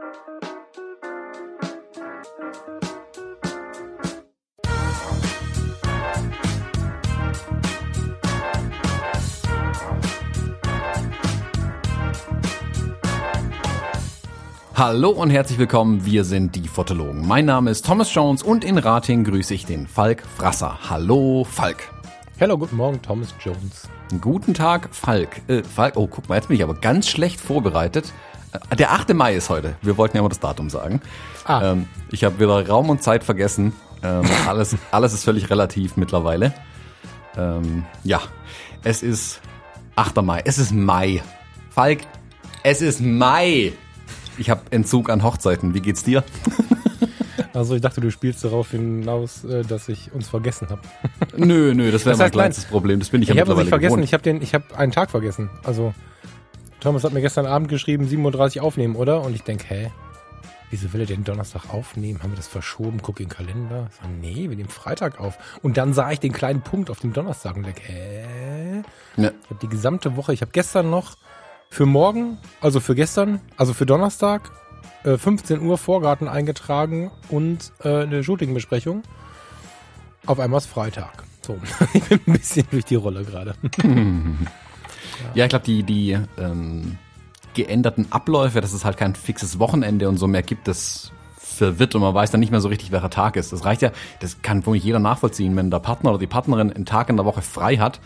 Hallo und herzlich willkommen, wir sind die Fotologen. Mein Name ist Thomas Jones und in Rating grüße ich den Falk Frasser. Hallo Falk. Hallo, guten Morgen, Thomas Jones. Guten Tag, Falk. Äh, Falk, oh, guck mal, jetzt bin ich aber ganz schlecht vorbereitet. Äh, der 8. Mai ist heute. Wir wollten ja mal das Datum sagen. Ah. Ähm, ich habe wieder Raum und Zeit vergessen. Ähm, alles, alles ist völlig relativ mittlerweile. Ähm, ja, es ist 8. Mai. Es ist Mai. Falk, es ist Mai. Ich habe Entzug an Hochzeiten. Wie geht's dir? Also ich dachte, du spielst darauf hinaus, äh, dass ich uns vergessen habe. Nö, nö, das wäre mein kleinstes Problem. Das bin ich, ich ja mittlerweile nicht vergessen. Gewohnt. Ich habe den, ich habe einen Tag vergessen. Also Thomas hat mir gestern Abend geschrieben, 7:30 Uhr aufnehmen, oder? Und ich denke, hä? Wieso will er den Donnerstag aufnehmen? Haben wir das verschoben? Guck in den Kalender. Ich sag, nee, wir nehmen Freitag auf. Und dann sah ich den kleinen Punkt auf dem Donnerstag und denke, hä? Ja. Ich habe die gesamte Woche, ich habe gestern noch für morgen, also für gestern, also für Donnerstag, äh, 15 Uhr Vorgarten eingetragen und äh, eine Shooting-Besprechung. Auf einmal ist Freitag. So, ich bin ein bisschen durch die Rolle gerade. ja. ich glaube, die, die ähm, geänderten Abläufe, dass es halt kein fixes Wochenende und so mehr gibt, das verwirrt und man weiß dann nicht mehr so richtig, welcher Tag ist. Das reicht ja, das kann wohl jeder nachvollziehen, wenn der Partner oder die Partnerin einen Tag in der Woche frei hat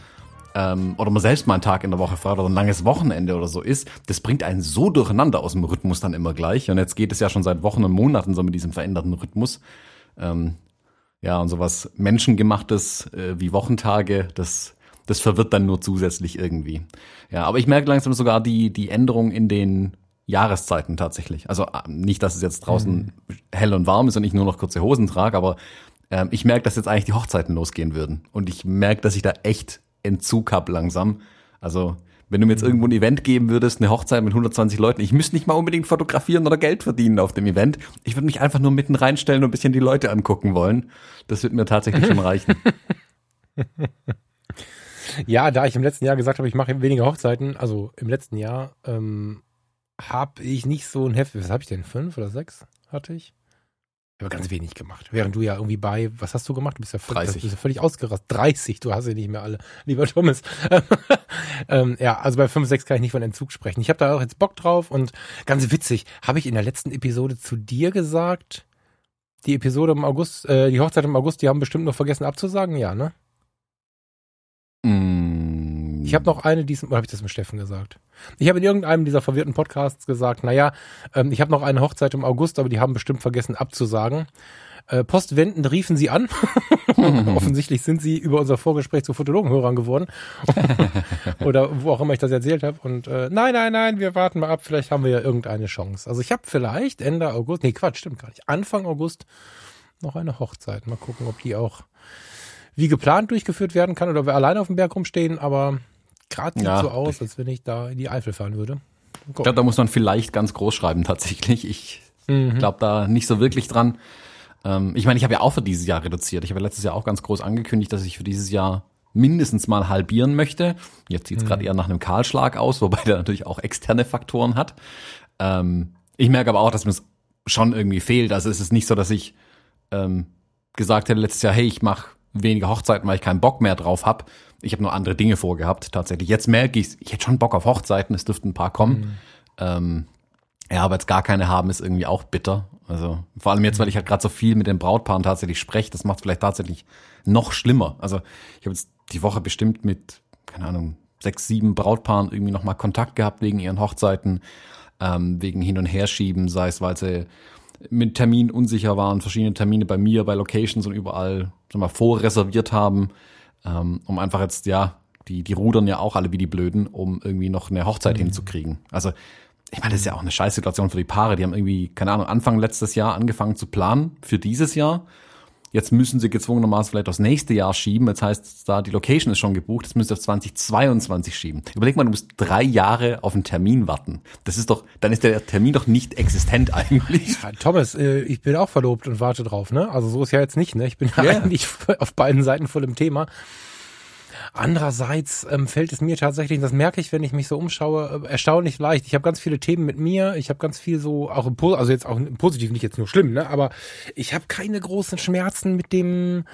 ähm, oder man selbst mal einen Tag in der Woche frei oder ein langes Wochenende oder so ist, das bringt einen so durcheinander aus dem Rhythmus dann immer gleich. Und jetzt geht es ja schon seit Wochen und Monaten so mit diesem veränderten Rhythmus. Ähm, ja, und sowas Menschengemachtes äh, wie Wochentage, das, das verwirrt dann nur zusätzlich irgendwie. Ja, aber ich merke langsam sogar die, die Änderung in den Jahreszeiten tatsächlich. Also äh, nicht, dass es jetzt draußen mhm. hell und warm ist und ich nur noch kurze Hosen trage, aber ähm, ich merke, dass jetzt eigentlich die Hochzeiten losgehen würden. Und ich merke, dass ich da echt Entzug habe langsam. Also wenn du mir jetzt irgendwo ein Event geben würdest, eine Hochzeit mit 120 Leuten, ich müsste nicht mal unbedingt fotografieren oder Geld verdienen auf dem Event. Ich würde mich einfach nur mitten reinstellen und ein bisschen die Leute angucken wollen. Das wird mir tatsächlich schon reichen. ja, da ich im letzten Jahr gesagt habe, ich mache weniger Hochzeiten, also im letzten Jahr ähm, habe ich nicht so ein Heft. Was habe ich denn? Fünf oder sechs hatte ich? Ich habe ganz wenig gemacht. Während du ja irgendwie bei, was hast du gemacht? Du bist ja völlig, 30. Bist ja völlig ausgerastet. 30, du hast ja nicht mehr alle. Lieber Thomas. ähm, ja, also bei 5, 6 kann ich nicht von Entzug sprechen. Ich habe da auch jetzt Bock drauf und ganz witzig, habe ich in der letzten Episode zu dir gesagt, die Episode im August, äh, die Hochzeit im August, die haben bestimmt noch vergessen abzusagen, ja, ne? Mm. Ich habe noch eine, die oder habe ich das mit Steffen gesagt? Ich habe in irgendeinem dieser verwirrten Podcasts gesagt, naja, ähm, ich habe noch eine Hochzeit im August, aber die haben bestimmt vergessen abzusagen. Äh, postwendend riefen sie an. Offensichtlich sind sie über unser Vorgespräch zu Fotologenhörern geworden. Oder wo auch immer ich das erzählt habe. Und äh, nein, nein, nein, wir warten mal ab, vielleicht haben wir ja irgendeine Chance. Also ich habe vielleicht Ende August, nee, Quatsch, stimmt gar nicht. Anfang August noch eine Hochzeit. Mal gucken, ob die auch wie geplant durchgeführt werden kann oder wir alleine auf dem Berg rumstehen, aber Gerade sieht ja, so aus, als wenn ich da in die Eifel fahren würde. Ich glaube, da muss man vielleicht ganz groß schreiben tatsächlich. Ich mhm. glaube da nicht so wirklich dran. Ähm, ich meine, ich habe ja auch für dieses Jahr reduziert. Ich habe ja letztes Jahr auch ganz groß angekündigt, dass ich für dieses Jahr mindestens mal halbieren möchte. Jetzt sieht es mhm. gerade eher nach einem Kahlschlag aus, wobei der natürlich auch externe Faktoren hat. Ähm, ich merke aber auch, dass mir es schon irgendwie fehlt. Also es ist nicht so, dass ich ähm, gesagt hätte letztes Jahr, hey, ich mache weniger Hochzeiten, weil ich keinen Bock mehr drauf habe. Ich habe nur andere Dinge vorgehabt, tatsächlich. Jetzt merke ich ich hätte schon Bock auf Hochzeiten, es dürften ein paar kommen. Mhm. Ähm, ja, aber jetzt gar keine haben, ist irgendwie auch bitter. Also vor allem jetzt, weil ich halt gerade so viel mit den Brautpaaren tatsächlich spreche, das macht vielleicht tatsächlich noch schlimmer. Also ich habe jetzt die Woche bestimmt mit, keine Ahnung, sechs, sieben Brautpaaren irgendwie nochmal Kontakt gehabt wegen ihren Hochzeiten, ähm, wegen Hin- und Herschieben, sei es, weil sie mit Termin unsicher waren, verschiedene Termine bei mir, bei Locations und überall sag mal, vorreserviert haben, ähm, um einfach jetzt, ja, die, die rudern ja auch alle wie die Blöden, um irgendwie noch eine Hochzeit mhm. hinzukriegen. Also, ich meine, das ist ja auch eine Scheißsituation für die Paare. Die haben irgendwie, keine Ahnung, Anfang letztes Jahr angefangen zu planen für dieses Jahr Jetzt müssen sie gezwungenermaßen vielleicht aufs nächste Jahr schieben. Jetzt heißt da, die Location ist schon gebucht, jetzt müssen sie auf 2022 schieben. Überleg mal, du musst drei Jahre auf einen Termin warten. Das ist doch, dann ist der Termin doch nicht existent eigentlich. Ja, Thomas, äh, ich bin auch verlobt und warte drauf, ne? Also so ist ja jetzt nicht, ne? Ich bin ja yeah. eigentlich auf beiden Seiten voll im Thema. Andererseits ähm, fällt es mir tatsächlich, das merke ich, wenn ich mich so umschaue, äh, erstaunlich leicht. Ich habe ganz viele Themen mit mir, ich habe ganz viel so, auch im, also jetzt auch im Positiv, nicht jetzt nur schlimm, ne? aber ich habe keine großen Schmerzen mit dem,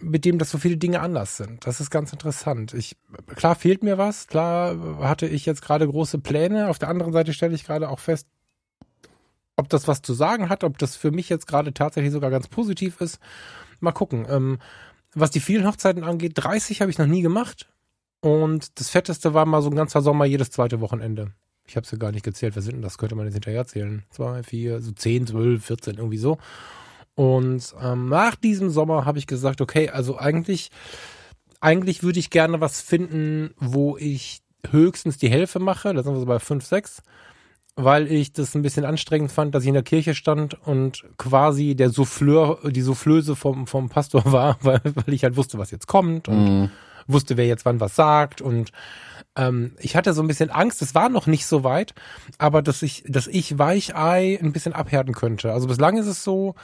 mit dem, dass so viele Dinge anders sind. Das ist ganz interessant. Ich, klar fehlt mir was, klar hatte ich jetzt gerade große Pläne. Auf der anderen Seite stelle ich gerade auch fest, ob das was zu sagen hat, ob das für mich jetzt gerade tatsächlich sogar ganz positiv ist. Mal gucken. Ähm, was die vielen Hochzeiten angeht, 30 habe ich noch nie gemacht. Und das Fetteste war mal so ein ganzer Sommer jedes zweite Wochenende. Ich habe es ja gar nicht gezählt. Wer sind denn das? Könnte man jetzt hinterher zählen. Zwei, vier, so zehn, zwölf, vierzehn, irgendwie so. Und ähm, nach diesem Sommer habe ich gesagt, okay, also eigentlich, eigentlich würde ich gerne was finden, wo ich höchstens die Hälfte mache. Da sind wir so bei fünf, sechs weil ich das ein bisschen anstrengend fand, dass ich in der Kirche stand und quasi der Souffleur, die Soufflöse vom, vom Pastor war, weil, weil ich halt wusste, was jetzt kommt und mm. wusste, wer jetzt wann was sagt und ähm, ich hatte so ein bisschen Angst, es war noch nicht so weit, aber dass ich, dass ich Weichei ein bisschen abhärten könnte. Also bislang ist es so,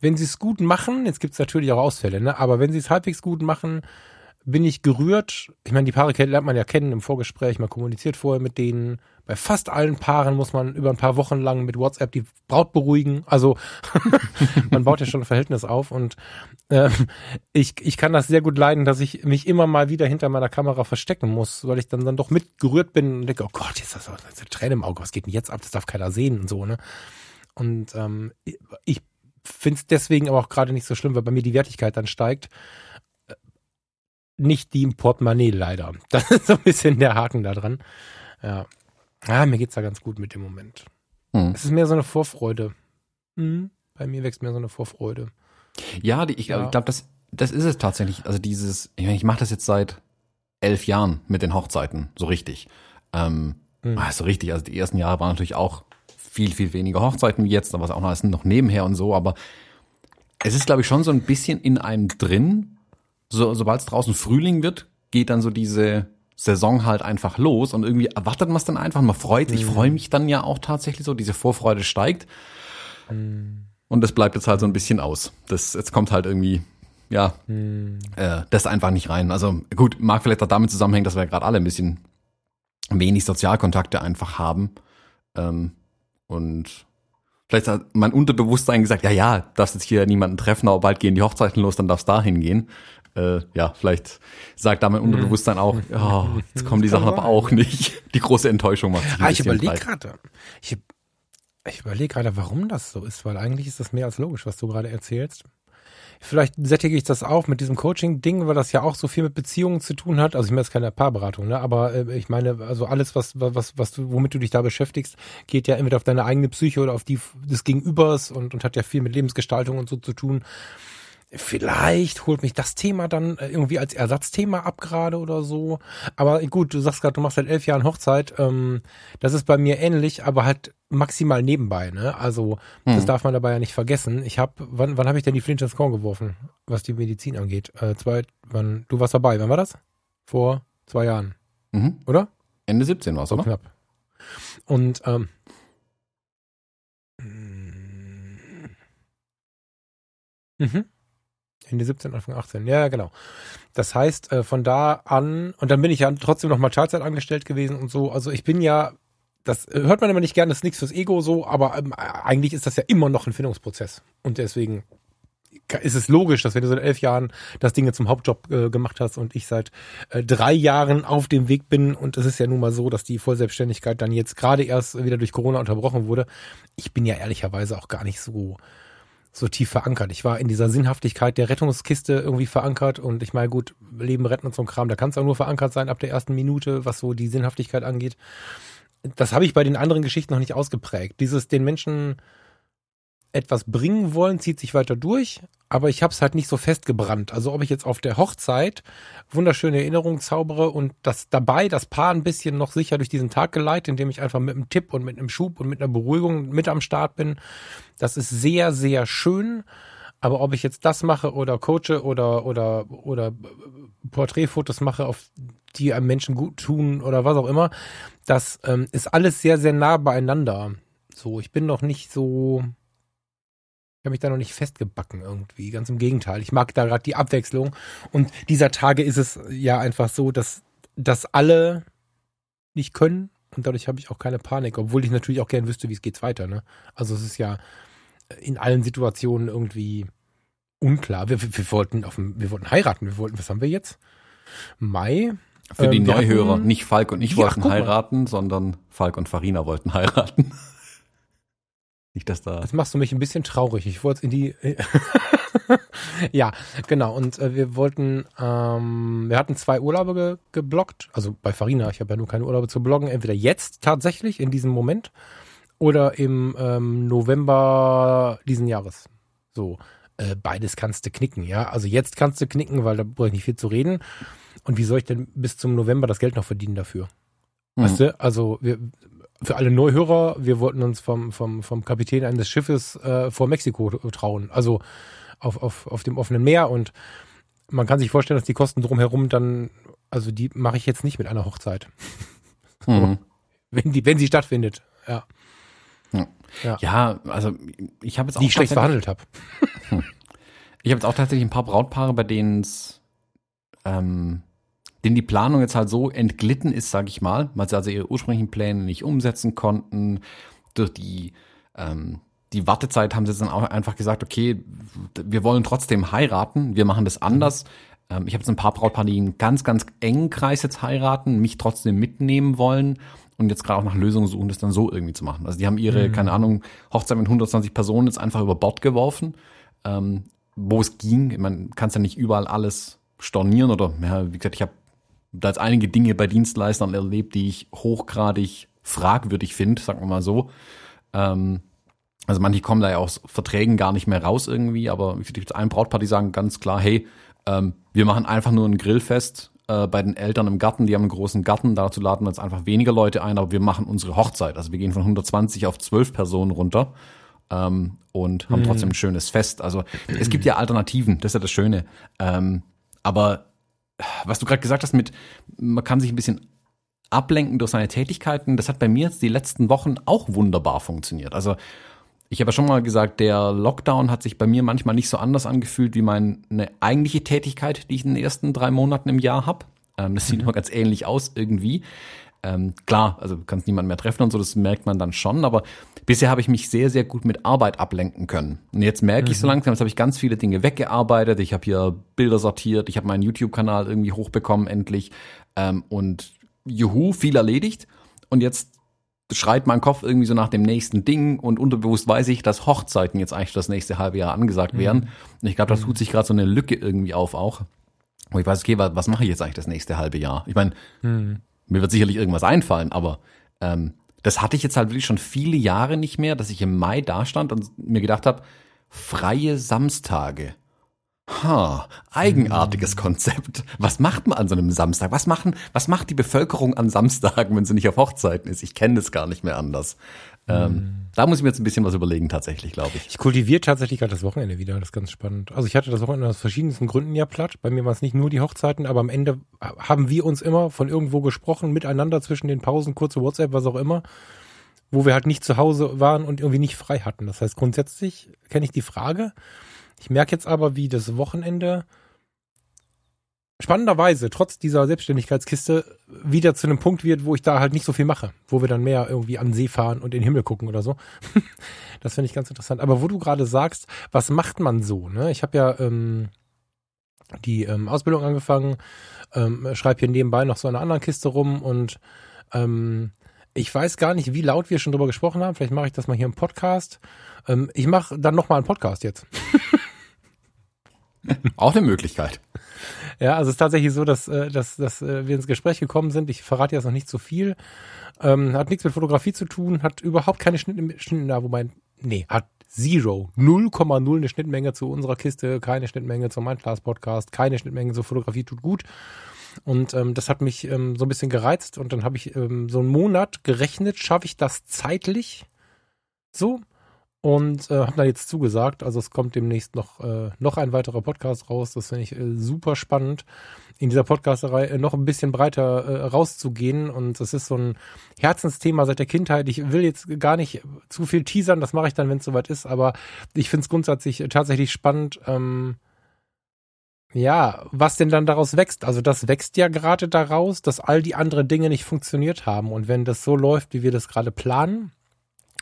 wenn sie es gut machen, jetzt gibt es natürlich auch Ausfälle, ne? aber wenn sie es halbwegs gut machen, bin ich gerührt. Ich meine, die Paare lernt man ja kennen im Vorgespräch, man kommuniziert vorher mit denen. Bei fast allen Paaren muss man über ein paar Wochen lang mit WhatsApp die Braut beruhigen. Also man baut ja schon ein Verhältnis auf und ähm, ich, ich kann das sehr gut leiden, dass ich mich immer mal wieder hinter meiner Kamera verstecken muss, weil ich dann, dann doch mitgerührt bin und denke, oh Gott, jetzt ist das eine Träne im Auge, was geht denn jetzt ab? Das darf keiner sehen und so, ne? Und ähm, ich finde es deswegen aber auch gerade nicht so schlimm, weil bei mir die Wertigkeit dann steigt nicht die im Portemonnaie leider. Das ist so ein bisschen der Haken da dran. Ja. Ah, mir geht's da ganz gut mit dem Moment. Hm. Es ist mehr so eine Vorfreude. Hm. Bei mir wächst mehr so eine Vorfreude. Ja, die, ich, ja. ich glaube, das, das ist es tatsächlich. Also dieses, ich, mein, ich mache das jetzt seit elf Jahren mit den Hochzeiten, so richtig. Ähm, hm. Also richtig, also die ersten Jahre waren natürlich auch viel, viel weniger Hochzeiten wie jetzt, aber es auch noch, noch nebenher und so, aber es ist, glaube ich, schon so ein bisschen in einem drin, so, sobald es draußen Frühling wird, geht dann so diese Saison halt einfach los und irgendwie erwartet man es dann einfach. Man freut sich, mhm. ich freue mich dann ja auch tatsächlich so, diese Vorfreude steigt. Mhm. Und das bleibt jetzt halt so ein bisschen aus. Das, jetzt kommt halt irgendwie, ja, mhm. äh, das einfach nicht rein. Also gut, mag vielleicht auch damit zusammenhängen, dass wir gerade alle ein bisschen wenig Sozialkontakte einfach haben. Ähm, und vielleicht hat mein Unterbewusstsein gesagt, ja, ja, darfst jetzt hier niemanden treffen, aber bald gehen die Hochzeiten los, dann darfst da hingehen äh, ja, vielleicht sagt da mein Unterbewusstsein auch, oh, jetzt kommen die Sachen aber auch nicht. Die große Enttäuschung macht. Ah, ich überlege gerade. Ich, ich überlege gerade, warum das so ist, weil eigentlich ist das mehr als logisch, was du gerade erzählst. Vielleicht sättige ich das auf mit diesem Coaching-Ding, weil das ja auch so viel mit Beziehungen zu tun hat. Also ich meine, es ist keine Paarberatung, ne? aber äh, ich meine, also alles, was, was, was du, womit du dich da beschäftigst, geht ja entweder auf deine eigene Psyche oder auf die des Gegenübers und, und hat ja viel mit Lebensgestaltung und so zu tun. Vielleicht holt mich das Thema dann äh, irgendwie als Ersatzthema ab gerade oder so. Aber gut, du sagst gerade, du machst seit elf Jahren Hochzeit. Ähm, das ist bei mir ähnlich, aber halt maximal nebenbei. Ne? Also hm. das darf man dabei ja nicht vergessen. Ich habe, wann, wann habe ich denn die Flinte ins Korn geworfen, was die Medizin angeht? Äh, zwei, wann, du warst dabei. Wann war das? Vor zwei Jahren, mhm. oder? Ende 17 war es, oder? Knapp. Und ähm, mhm. Ende 17, Anfang 18. Ja, genau. Das heißt, äh, von da an, und dann bin ich ja trotzdem noch mal Teilzeit angestellt gewesen und so. Also ich bin ja, das hört man immer nicht gern, das ist nichts fürs Ego so, aber ähm, eigentlich ist das ja immer noch ein Findungsprozess. Und deswegen ist es logisch, dass wenn du seit elf Jahren das Ding zum Hauptjob äh, gemacht hast und ich seit äh, drei Jahren auf dem Weg bin und es ist ja nun mal so, dass die Vollselbstständigkeit dann jetzt gerade erst wieder durch Corona unterbrochen wurde. Ich bin ja ehrlicherweise auch gar nicht so so tief verankert. Ich war in dieser Sinnhaftigkeit der Rettungskiste irgendwie verankert und ich meine, gut, Leben retten und so ein Kram, da kann es auch nur verankert sein ab der ersten Minute, was so die Sinnhaftigkeit angeht. Das habe ich bei den anderen Geschichten noch nicht ausgeprägt. Dieses den Menschen etwas bringen wollen, zieht sich weiter durch, aber ich habe es halt nicht so festgebrannt. Also ob ich jetzt auf der Hochzeit wunderschöne Erinnerungen zaubere und das dabei das Paar ein bisschen noch sicher durch diesen Tag geleite, indem ich einfach mit einem Tipp und mit einem Schub und mit einer Beruhigung mit am Start bin, das ist sehr, sehr schön. Aber ob ich jetzt das mache oder coache oder, oder, oder Porträtfotos mache, auf die einem Menschen gut tun oder was auch immer, das ähm, ist alles sehr, sehr nah beieinander. So, ich bin noch nicht so, Ich habe mich da noch nicht festgebacken irgendwie. Ganz im Gegenteil. Ich mag da gerade die Abwechslung. Und dieser Tage ist es ja einfach so, dass, dass alle nicht können. Und dadurch habe ich auch keine Panik, obwohl ich natürlich auch gern wüsste, wie es geht weiter. Ne? Also es ist ja in allen Situationen irgendwie unklar. Wir, wir, wir wollten auf dem, wir wollten heiraten. Wir wollten, was haben wir jetzt? Mai. Für die ähm, Neuhörer, hatten, nicht Falk und ich ja, wollten heiraten, sondern Falk und Farina wollten heiraten. Nicht, dass da. Das machst du mich ein bisschen traurig. Ich wollte in die. ja, genau. Und äh, wir wollten, ähm, wir hatten zwei Urlaube ge geblockt. Also bei Farina, ich habe ja nur keine Urlaube zu bloggen. Entweder jetzt tatsächlich, in diesem Moment, oder im ähm, November diesen Jahres. So. Äh, beides kannst du knicken, ja. Also jetzt kannst du knicken, weil da brauche ich nicht viel zu reden. Und wie soll ich denn bis zum November das Geld noch verdienen dafür? Mhm. Weißt du? Also wir, für alle Neuhörer, wir wollten uns vom, vom, vom Kapitän eines Schiffes äh, vor Mexiko trauen, also auf, auf, auf dem offenen Meer. Und man kann sich vorstellen, dass die Kosten drumherum dann, also die mache ich jetzt nicht mit einer Hochzeit. Mhm. wenn, die, wenn sie stattfindet, ja. Ja, ja also ich habe jetzt auch. Die ich schlecht verhandelt habe. ich habe jetzt auch tatsächlich ein paar Brautpaare, bei denen es ähm, denen die Planung jetzt halt so entglitten ist, sage ich mal, weil sie also ihre ursprünglichen Pläne nicht umsetzen konnten. Durch die, ähm, die Wartezeit haben sie dann auch einfach gesagt, okay, wir wollen trotzdem heiraten, wir machen das anders. Ähm, ich habe jetzt ein paar Brautpaare, die einen ganz, ganz engen Kreis jetzt heiraten, mich trotzdem mitnehmen wollen und jetzt gerade auch nach Lösungen suchen, das dann so irgendwie zu machen. Also die haben ihre, mhm. keine Ahnung, Hochzeit mit 120 Personen jetzt einfach über Bord geworfen, ähm, wo es ging. Man kann es ja nicht überall alles stornieren oder, ja, wie gesagt, ich habe da jetzt einige Dinge bei Dienstleistern erlebt, die ich hochgradig fragwürdig finde, sagen wir mal so. Ähm, also manche kommen da ja aus Verträgen gar nicht mehr raus irgendwie, aber ich gibt ein Brautpaar, die sagen ganz klar, hey, ähm, wir machen einfach nur ein Grillfest äh, bei den Eltern im Garten, die haben einen großen Garten, dazu laden wir jetzt einfach weniger Leute ein, aber wir machen unsere Hochzeit. Also wir gehen von 120 auf 12 Personen runter ähm, und haben mhm. trotzdem ein schönes Fest. Also es gibt ja Alternativen, das ist ja das Schöne. Ähm, aber was du gerade gesagt hast mit, man kann sich ein bisschen ablenken durch seine Tätigkeiten, das hat bei mir jetzt die letzten Wochen auch wunderbar funktioniert. Also ich habe ja schon mal gesagt, der Lockdown hat sich bei mir manchmal nicht so anders angefühlt wie meine eigentliche Tätigkeit, die ich in den ersten drei Monaten im Jahr habe. Ähm, das sieht mhm. immer ganz ähnlich aus irgendwie. Ähm, klar, also du kannst niemanden mehr treffen und so, das merkt man dann schon, aber bisher habe ich mich sehr, sehr gut mit Arbeit ablenken können. Und jetzt merke mhm. ich so mhm. langsam, jetzt habe ich ganz viele Dinge weggearbeitet, ich habe hier Bilder sortiert, ich habe meinen YouTube-Kanal irgendwie hochbekommen endlich ähm, und juhu, viel erledigt. Und jetzt schreit mein Kopf irgendwie so nach dem nächsten Ding und unterbewusst weiß ich, dass Hochzeiten jetzt eigentlich das nächste halbe Jahr angesagt werden. Mhm. Und ich glaube, das tut sich gerade so eine Lücke irgendwie auf auch. Wo ich weiß, okay, was, was mache ich jetzt eigentlich das nächste halbe Jahr? Ich meine, mhm. Mir wird sicherlich irgendwas einfallen, aber ähm, das hatte ich jetzt halt wirklich schon viele Jahre nicht mehr, dass ich im Mai da stand und mir gedacht habe, freie Samstage. Ha, eigenartiges Konzept. Was macht man an so einem Samstag? Was machen, was macht die Bevölkerung an Samstagen, wenn sie nicht auf Hochzeiten ist? Ich kenne das gar nicht mehr anders. Ähm, mhm. Da muss ich mir jetzt ein bisschen was überlegen, tatsächlich, glaube ich. Ich kultiviere tatsächlich gerade das Wochenende wieder. Das ist ganz spannend. Also ich hatte das Wochenende aus verschiedensten Gründen ja platt. Bei mir waren es nicht nur die Hochzeiten, aber am Ende haben wir uns immer von irgendwo gesprochen, miteinander zwischen den Pausen, kurze WhatsApp, was auch immer, wo wir halt nicht zu Hause waren und irgendwie nicht frei hatten. Das heißt, grundsätzlich kenne ich die Frage. Ich merke jetzt aber, wie das Wochenende spannenderweise trotz dieser Selbstständigkeitskiste wieder zu einem Punkt wird, wo ich da halt nicht so viel mache, wo wir dann mehr irgendwie an See fahren und in den Himmel gucken oder so. das finde ich ganz interessant. Aber wo du gerade sagst, was macht man so? Ne? Ich habe ja ähm, die ähm, Ausbildung angefangen, ähm, schreibe hier nebenbei noch so eine andere Kiste rum und ähm, ich weiß gar nicht, wie laut wir schon drüber gesprochen haben. Vielleicht mache ich das mal hier im Podcast. Ähm, ich mache dann noch mal einen Podcast jetzt. Auch eine Möglichkeit. Ja, also es ist tatsächlich so, dass, äh, dass, dass äh, wir ins Gespräch gekommen sind. Ich verrate jetzt noch nicht so viel. Ähm, hat nichts mit Fotografie zu tun, hat überhaupt keine Schnitt, Schnitt na, wobei, nee, hat Zero, 0,0 eine Schnittmenge zu unserer Kiste, keine Schnittmenge zum Mindclass Podcast, keine Schnittmenge zur Fotografie tut gut. Und ähm, das hat mich ähm, so ein bisschen gereizt und dann habe ich ähm, so einen Monat gerechnet, schaffe ich das zeitlich so und äh, habe da jetzt zugesagt. Also es kommt demnächst noch, äh, noch ein weiterer Podcast raus. Das finde ich äh, super spannend, in dieser Podcasterei äh, noch ein bisschen breiter äh, rauszugehen. Und das ist so ein Herzensthema seit der Kindheit. Ich will jetzt gar nicht zu viel teasern, das mache ich dann, wenn es soweit ist, aber ich finde es grundsätzlich tatsächlich spannend. Ähm, ja, was denn dann daraus wächst? Also das wächst ja gerade daraus, dass all die anderen Dinge nicht funktioniert haben. Und wenn das so läuft, wie wir das gerade planen,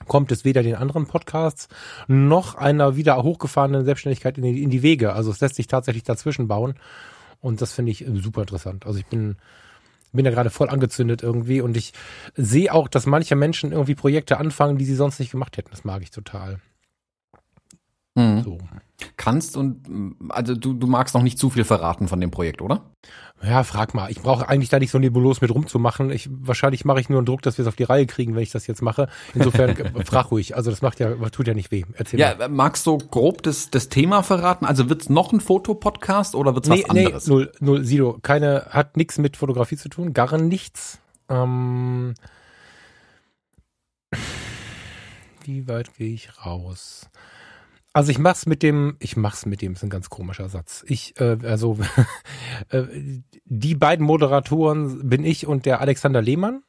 kommt es weder den anderen Podcasts noch einer wieder hochgefahrenen Selbstständigkeit in die, in die Wege. Also es lässt sich tatsächlich dazwischen bauen. Und das finde ich super interessant. Also ich bin, bin da gerade voll angezündet irgendwie und ich sehe auch, dass manche Menschen irgendwie Projekte anfangen, die sie sonst nicht gemacht hätten. Das mag ich total. Mhm. So. Kannst und also du, du magst noch nicht zu viel verraten von dem Projekt, oder? Ja, frag mal. Ich brauche eigentlich da nicht so nebulos mit rumzumachen. Ich, wahrscheinlich mache ich nur einen Druck, dass wir es auf die Reihe kriegen, wenn ich das jetzt mache. Insofern frag ruhig. Also das macht ja, tut ja nicht weh. Erzähl ja, mal. magst du grob das, das Thema verraten? Also wird's noch ein Fotopodcast oder wird's nee, was anderes? Nee, null, null, Sido. Keine, hat nichts mit Fotografie zu tun, gar nichts. Ähm, wie weit gehe ich raus? Also ich mach's mit dem, ich mach's mit dem, ist ein ganz komischer Satz. Ich, äh, also äh, die beiden Moderatoren bin ich und der Alexander Lehmann.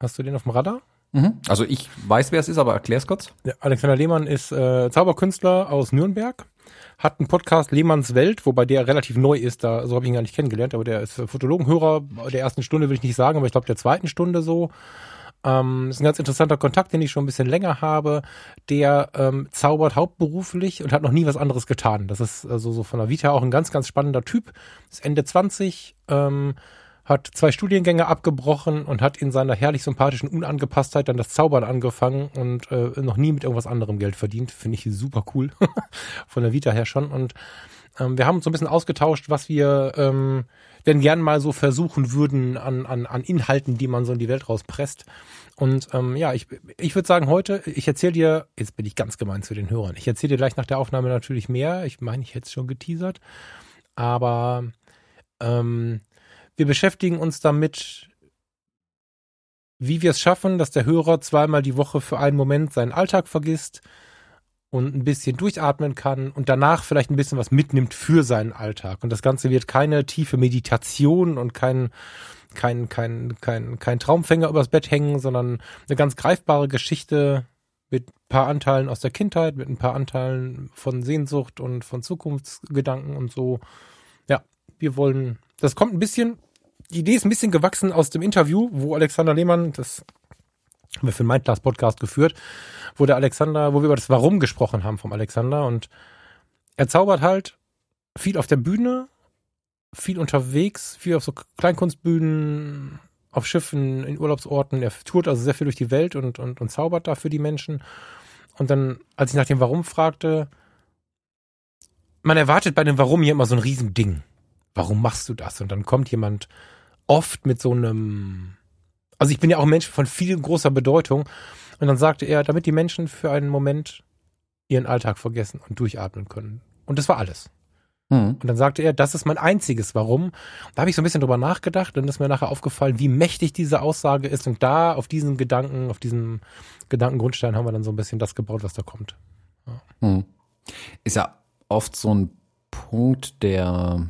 Hast du den auf dem Radar? Mhm. Also ich weiß, wer es ist, aber erklär's kurz. Der Alexander Lehmann ist äh, Zauberkünstler aus Nürnberg, hat einen Podcast Lehmanns Welt, wobei der relativ neu ist, da so habe ich ihn gar nicht kennengelernt, aber der ist Fotologenhörer der ersten Stunde will ich nicht sagen, aber ich glaube der zweiten Stunde so. Ähm, ist ein ganz interessanter Kontakt, den ich schon ein bisschen länger habe. Der ähm, zaubert hauptberuflich und hat noch nie was anderes getan. Das ist also so von der Vita auch ein ganz, ganz spannender Typ. Ist Ende 20, ähm, hat zwei Studiengänge abgebrochen und hat in seiner herrlich sympathischen Unangepasstheit dann das Zaubern angefangen und äh, noch nie mit irgendwas anderem Geld verdient. Finde ich super cool. von der Vita her schon. Und ähm, wir haben uns so ein bisschen ausgetauscht, was wir ähm, denn gern mal so versuchen würden an, an, an Inhalten, die man so in die Welt rauspresst. Und ähm, ja, ich, ich würde sagen, heute, ich erzähle dir, jetzt bin ich ganz gemein zu den Hörern, ich erzähle dir gleich nach der Aufnahme natürlich mehr. Ich meine, ich hätte es schon geteasert. Aber ähm, wir beschäftigen uns damit, wie wir es schaffen, dass der Hörer zweimal die Woche für einen Moment seinen Alltag vergisst, und ein bisschen durchatmen kann und danach vielleicht ein bisschen was mitnimmt für seinen Alltag. Und das Ganze wird keine tiefe Meditation und kein, kein, kein, kein, kein Traumfänger übers Bett hängen, sondern eine ganz greifbare Geschichte mit ein paar Anteilen aus der Kindheit, mit ein paar Anteilen von Sehnsucht und von Zukunftsgedanken und so. Ja, wir wollen, das kommt ein bisschen, die Idee ist ein bisschen gewachsen aus dem Interview, wo Alexander Lehmann, das haben wir für den Mindclass Podcast geführt, wo der Alexander, wo wir über das Warum gesprochen haben vom Alexander und er zaubert halt viel auf der Bühne, viel unterwegs, viel auf so Kleinkunstbühnen, auf Schiffen, in Urlaubsorten. Er tourt also sehr viel durch die Welt und, und, und zaubert da für die Menschen. Und dann, als ich nach dem Warum fragte, man erwartet bei dem Warum hier immer so ein Riesending. Warum machst du das? Und dann kommt jemand oft mit so einem also ich bin ja auch ein Mensch von viel großer Bedeutung. Und dann sagte er, damit die Menschen für einen Moment ihren Alltag vergessen und durchatmen können. Und das war alles. Mhm. Und dann sagte er, das ist mein einziges Warum. Da habe ich so ein bisschen drüber nachgedacht und ist mir nachher aufgefallen, wie mächtig diese Aussage ist. Und da auf diesen Gedanken, auf diesem Gedankengrundstein haben wir dann so ein bisschen das gebaut, was da kommt. Ja. Mhm. Ist ja oft so ein Punkt, der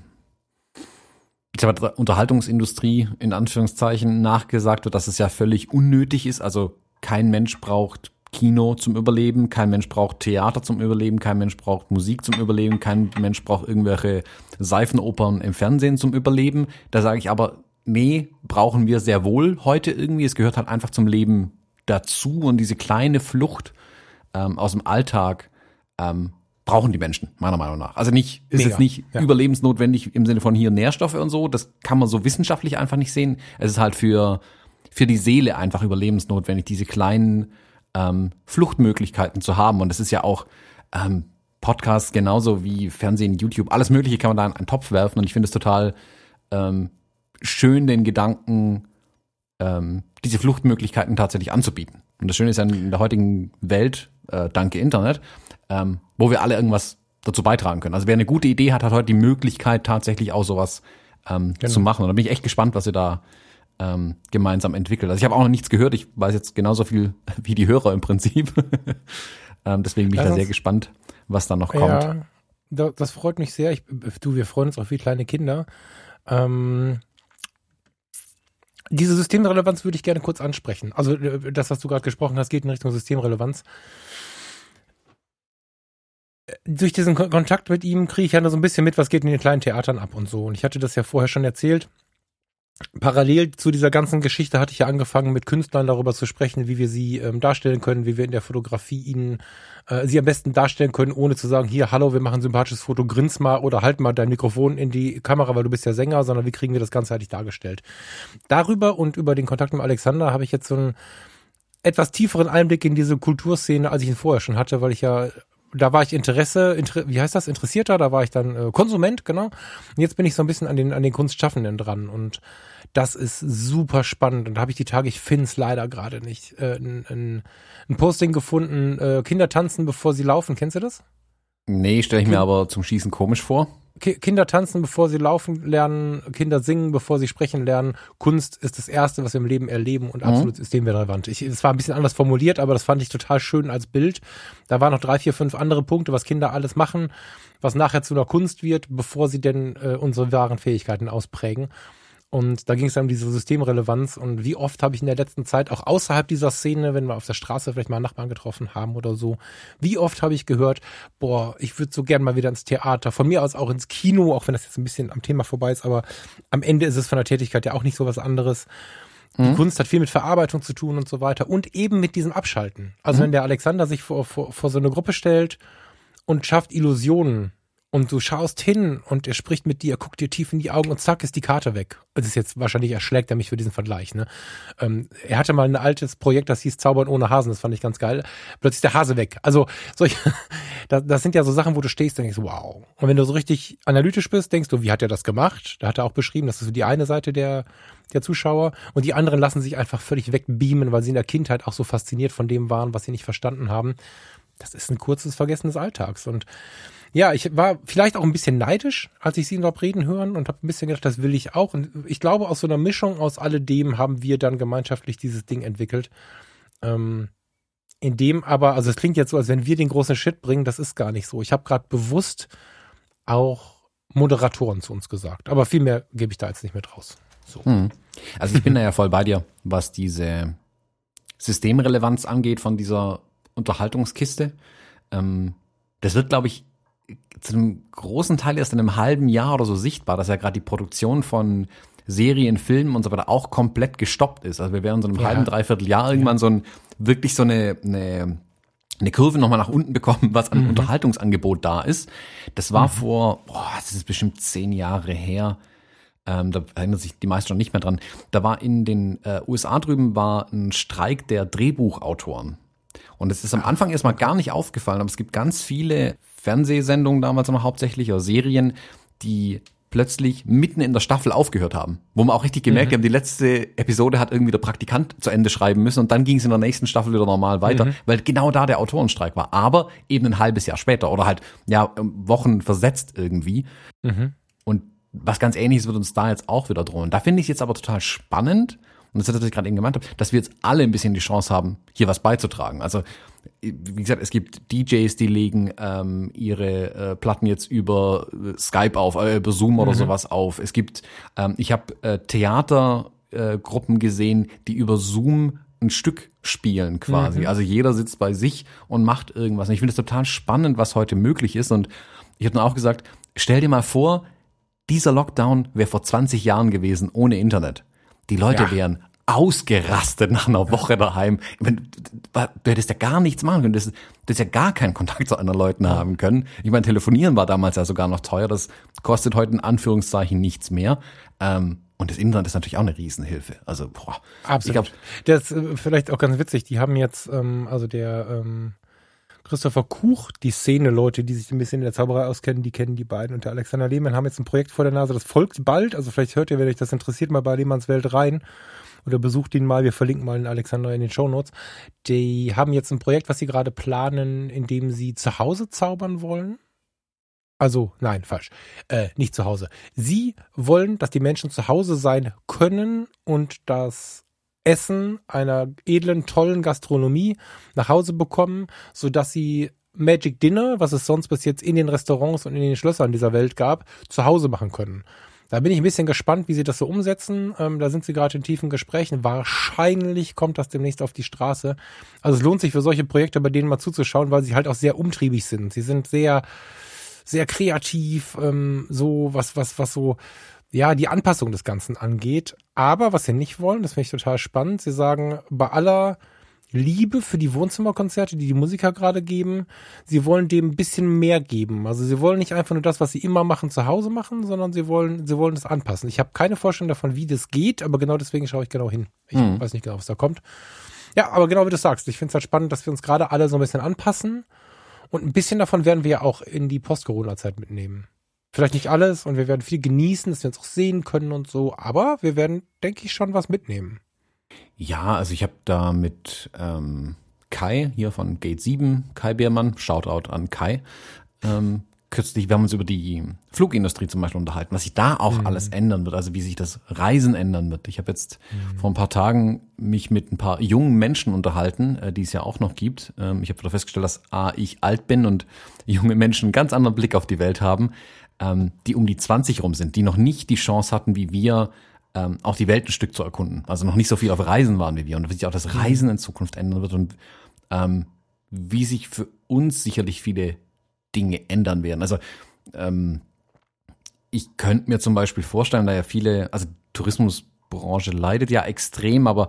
ich mal, Unterhaltungsindustrie in Anführungszeichen nachgesagt wird, dass es ja völlig unnötig ist. Also kein Mensch braucht Kino zum Überleben, kein Mensch braucht Theater zum Überleben, kein Mensch braucht Musik zum Überleben, kein Mensch braucht irgendwelche Seifenopern im Fernsehen zum Überleben. Da sage ich aber, nee, brauchen wir sehr wohl heute irgendwie. Es gehört halt einfach zum Leben dazu und diese kleine Flucht ähm, aus dem Alltag ähm, brauchen die Menschen, meiner Meinung nach. Also nicht, ist Mega, es nicht ja. überlebensnotwendig im Sinne von hier Nährstoffe und so. Das kann man so wissenschaftlich einfach nicht sehen. Es ist halt für, für die Seele einfach überlebensnotwendig, diese kleinen ähm, Fluchtmöglichkeiten zu haben. Und das ist ja auch ähm, Podcasts genauso wie Fernsehen, YouTube, alles Mögliche kann man da in einen Topf werfen. Und ich finde es total ähm, schön, den Gedanken, ähm, diese Fluchtmöglichkeiten tatsächlich anzubieten. Und das Schöne ist ja in der heutigen Welt, äh, danke Internet, ähm, wo wir alle irgendwas dazu beitragen können. Also wer eine gute Idee hat, hat heute die Möglichkeit, tatsächlich auch sowas ähm, genau. zu machen. Und da bin ich echt gespannt, was ihr da ähm, gemeinsam entwickelt. Also ich habe auch noch nichts gehört. Ich weiß jetzt genauso viel wie die Hörer im Prinzip. Ähm, deswegen bin ich da sehr gespannt, was da noch kommt. Ja, das freut mich sehr. Ich, du, wir freuen uns auch wie kleine Kinder. Ähm, diese Systemrelevanz würde ich gerne kurz ansprechen. Also äh, das, was du gerade gesprochen hast, geht in Richtung Systemrelevanz. Durch diesen Kontakt mit ihm kriege ich ja so ein bisschen mit, was geht in den kleinen Theatern ab und so. Und ich hatte das ja vorher schon erzählt parallel zu dieser ganzen Geschichte hatte ich ja angefangen, mit Künstlern darüber zu sprechen, wie wir sie ähm, darstellen können, wie wir in der Fotografie ihnen äh, sie am besten darstellen können, ohne zu sagen, hier, hallo, wir machen ein sympathisches Foto, grins mal oder halt mal dein Mikrofon in die Kamera, weil du bist ja Sänger, sondern wie kriegen wir das ganzheitlich dargestellt. Darüber und über den Kontakt mit Alexander habe ich jetzt so einen etwas tieferen Einblick in diese Kulturszene, als ich ihn vorher schon hatte, weil ich ja da war ich Interesse, inter, wie heißt das, Interessierter, da war ich dann äh, Konsument, genau. Und jetzt bin ich so ein bisschen an den, an den Kunstschaffenden dran und das ist super spannend. Und da habe ich die Tage, ich finde es leider gerade nicht, äh, ein, ein, ein Posting gefunden, äh, Kinder tanzen, bevor sie laufen. Kennst du das? Nee, stelle ich mir aber zum Schießen komisch vor. Kinder tanzen, bevor sie laufen lernen, Kinder singen, bevor sie sprechen lernen. Kunst ist das Erste, was wir im Leben erleben und mhm. absolut systemrelevant. Ich, es war ein bisschen anders formuliert, aber das fand ich total schön als Bild. Da waren noch drei, vier, fünf andere Punkte, was Kinder alles machen, was nachher zu einer Kunst wird, bevor sie denn äh, unsere wahren Fähigkeiten ausprägen. Und da ging es dann um diese Systemrelevanz und wie oft habe ich in der letzten Zeit auch außerhalb dieser Szene, wenn wir auf der Straße vielleicht mal einen Nachbarn getroffen haben oder so, wie oft habe ich gehört, boah, ich würde so gern mal wieder ins Theater, von mir aus auch ins Kino, auch wenn das jetzt ein bisschen am Thema vorbei ist, aber am Ende ist es von der Tätigkeit ja auch nicht so was anderes. Die mhm. Kunst hat viel mit Verarbeitung zu tun und so weiter und eben mit diesem Abschalten. Also mhm. wenn der Alexander sich vor, vor, vor so eine Gruppe stellt und schafft Illusionen und du schaust hin und er spricht mit dir, guckt dir tief in die Augen und zack ist die Karte weg. Das ist jetzt wahrscheinlich erschlägt er mich für diesen Vergleich. Ne? Ähm, er hatte mal ein altes Projekt, das hieß Zaubern ohne Hasen, das fand ich ganz geil. Plötzlich ist der Hase weg. Also solche, das, das sind ja so Sachen, wo du stehst und denkst, wow. Und wenn du so richtig analytisch bist, denkst du, wie hat er das gemacht? Da hat er auch beschrieben, das ist so die eine Seite der der Zuschauer und die anderen lassen sich einfach völlig wegbeamen, weil sie in der Kindheit auch so fasziniert von dem waren, was sie nicht verstanden haben. Das ist ein kurzes Vergessen des Alltags und ja, ich war vielleicht auch ein bisschen neidisch, als ich sie dort reden hören und habe ein bisschen gedacht, das will ich auch. Und ich glaube, aus so einer Mischung aus alledem haben wir dann gemeinschaftlich dieses Ding entwickelt. Ähm, in dem aber, also es klingt jetzt so, als wenn wir den großen Shit bringen, das ist gar nicht so. Ich habe gerade bewusst auch Moderatoren zu uns gesagt, aber viel mehr gebe ich da jetzt nicht mehr draus. So. Hm. Also ich bin da ja voll bei dir, was diese Systemrelevanz angeht von dieser Unterhaltungskiste. Ähm, das wird, glaube ich, zu einem großen Teil erst in einem halben Jahr oder so sichtbar, dass ja gerade die Produktion von Serien, Filmen und so weiter auch komplett gestoppt ist. Also wir werden so einem ja. halben, dreiviertel Jahr irgendwann ja. so ein, wirklich so eine, eine, eine Kurve nochmal nach unten bekommen, was an mhm. Unterhaltungsangebot da ist. Das war mhm. vor, boah, das ist bestimmt zehn Jahre her. Ähm, da erinnern sich die meisten schon nicht mehr dran. Da war in den äh, USA drüben war ein Streik der Drehbuchautoren. Und es ist am Anfang erstmal gar nicht aufgefallen, aber es gibt ganz viele Fernsehsendungen damals noch hauptsächlich oder Serien, die plötzlich mitten in der Staffel aufgehört haben. Wo man auch richtig gemerkt mhm. haben, die letzte Episode hat irgendwie der Praktikant zu Ende schreiben müssen und dann ging es in der nächsten Staffel wieder normal weiter, mhm. weil genau da der Autorenstreik war. Aber eben ein halbes Jahr später oder halt, ja, Wochen versetzt irgendwie. Mhm. Und was ganz ähnliches wird uns da jetzt auch wieder drohen. Da finde ich es jetzt aber total spannend, und das ist das, was ich gerade eben gemeint habe, dass wir jetzt alle ein bisschen die Chance haben, hier was beizutragen. Also wie gesagt, es gibt DJs, die legen ähm, ihre äh, Platten jetzt über äh, Skype auf, äh, über Zoom oder mhm. sowas auf. Es gibt, ähm, ich habe äh, Theatergruppen äh, gesehen, die über Zoom ein Stück spielen quasi. Mhm. Also jeder sitzt bei sich und macht irgendwas. Und ich finde es total spannend, was heute möglich ist. Und ich habe dann auch gesagt, stell dir mal vor, dieser Lockdown wäre vor 20 Jahren gewesen ohne Internet. Die Leute ja. wären ausgerastet nach einer Woche daheim. Meine, du hättest ja gar nichts machen können. Du hättest, du hättest ja gar keinen Kontakt zu anderen Leuten haben können. Ich meine, telefonieren war damals ja sogar noch teuer. Das kostet heute in Anführungszeichen nichts mehr. Ähm, und das Internet ist natürlich auch eine Riesenhilfe. Also, boah. Absolut. Ich glaub, das ist äh, vielleicht auch ganz witzig. Die haben jetzt, ähm, also der ähm, Christopher Kuch, die Szene-Leute, die sich ein bisschen in der Zauberei auskennen, die kennen die beiden. Und der Alexander Lehmann haben jetzt ein Projekt vor der Nase, das folgt bald. Also vielleicht hört ihr, wenn euch das interessiert, mal bei Lehmanns Welt rein oder besucht ihn mal. Wir verlinken mal den Alexander in den Show Notes. Die haben jetzt ein Projekt, was sie gerade planen, in dem sie zu Hause zaubern wollen. Also, nein, falsch. Äh, nicht zu Hause. Sie wollen, dass die Menschen zu Hause sein können und das Essen einer edlen, tollen Gastronomie nach Hause bekommen, so dass sie Magic Dinner, was es sonst bis jetzt in den Restaurants und in den Schlössern dieser Welt gab, zu Hause machen können. Da bin ich ein bisschen gespannt, wie sie das so umsetzen. Ähm, da sind sie gerade in tiefen Gesprächen. Wahrscheinlich kommt das demnächst auf die Straße. Also es lohnt sich für solche Projekte bei denen mal zuzuschauen, weil sie halt auch sehr umtriebig sind. Sie sind sehr, sehr kreativ, ähm, so was, was, was so ja, die Anpassung des Ganzen angeht. Aber was sie nicht wollen, das finde ich total spannend. Sie sagen, bei aller Liebe für die Wohnzimmerkonzerte, die die Musiker gerade geben. Sie wollen dem ein bisschen mehr geben. Also sie wollen nicht einfach nur das, was sie immer machen, zu Hause machen, sondern sie wollen, sie wollen es anpassen. Ich habe keine Vorstellung davon, wie das geht, aber genau deswegen schaue ich genau hin. Ich mhm. weiß nicht genau, was da kommt. Ja, aber genau wie du sagst, ich finde es halt spannend, dass wir uns gerade alle so ein bisschen anpassen. Und ein bisschen davon werden wir ja auch in die Post-Corona-Zeit mitnehmen. Vielleicht nicht alles und wir werden viel genießen, dass wir uns auch sehen können und so, aber wir werden, denke ich, schon was mitnehmen. Ja, also ich habe da mit ähm, Kai hier von Gate 7, Kai Beermann, Shoutout an Kai, ähm, kürzlich, wir haben uns über die Flugindustrie zum Beispiel unterhalten, was sich da auch mhm. alles ändern wird, also wie sich das Reisen ändern wird. Ich habe jetzt mhm. vor ein paar Tagen mich mit ein paar jungen Menschen unterhalten, äh, die es ja auch noch gibt. Ähm, ich habe festgestellt, dass A, ich alt bin und junge Menschen einen ganz anderen Blick auf die Welt haben, ähm, die um die 20 rum sind, die noch nicht die Chance hatten, wie wir ähm, auch die Welt ein Stück zu erkunden. Also noch nicht so viel auf Reisen waren wie wir und wie sich auch das Reisen in Zukunft ändern wird und ähm, wie sich für uns sicherlich viele Dinge ändern werden. Also ähm, ich könnte mir zum Beispiel vorstellen, da ja viele, also Tourismusbranche leidet ja extrem, aber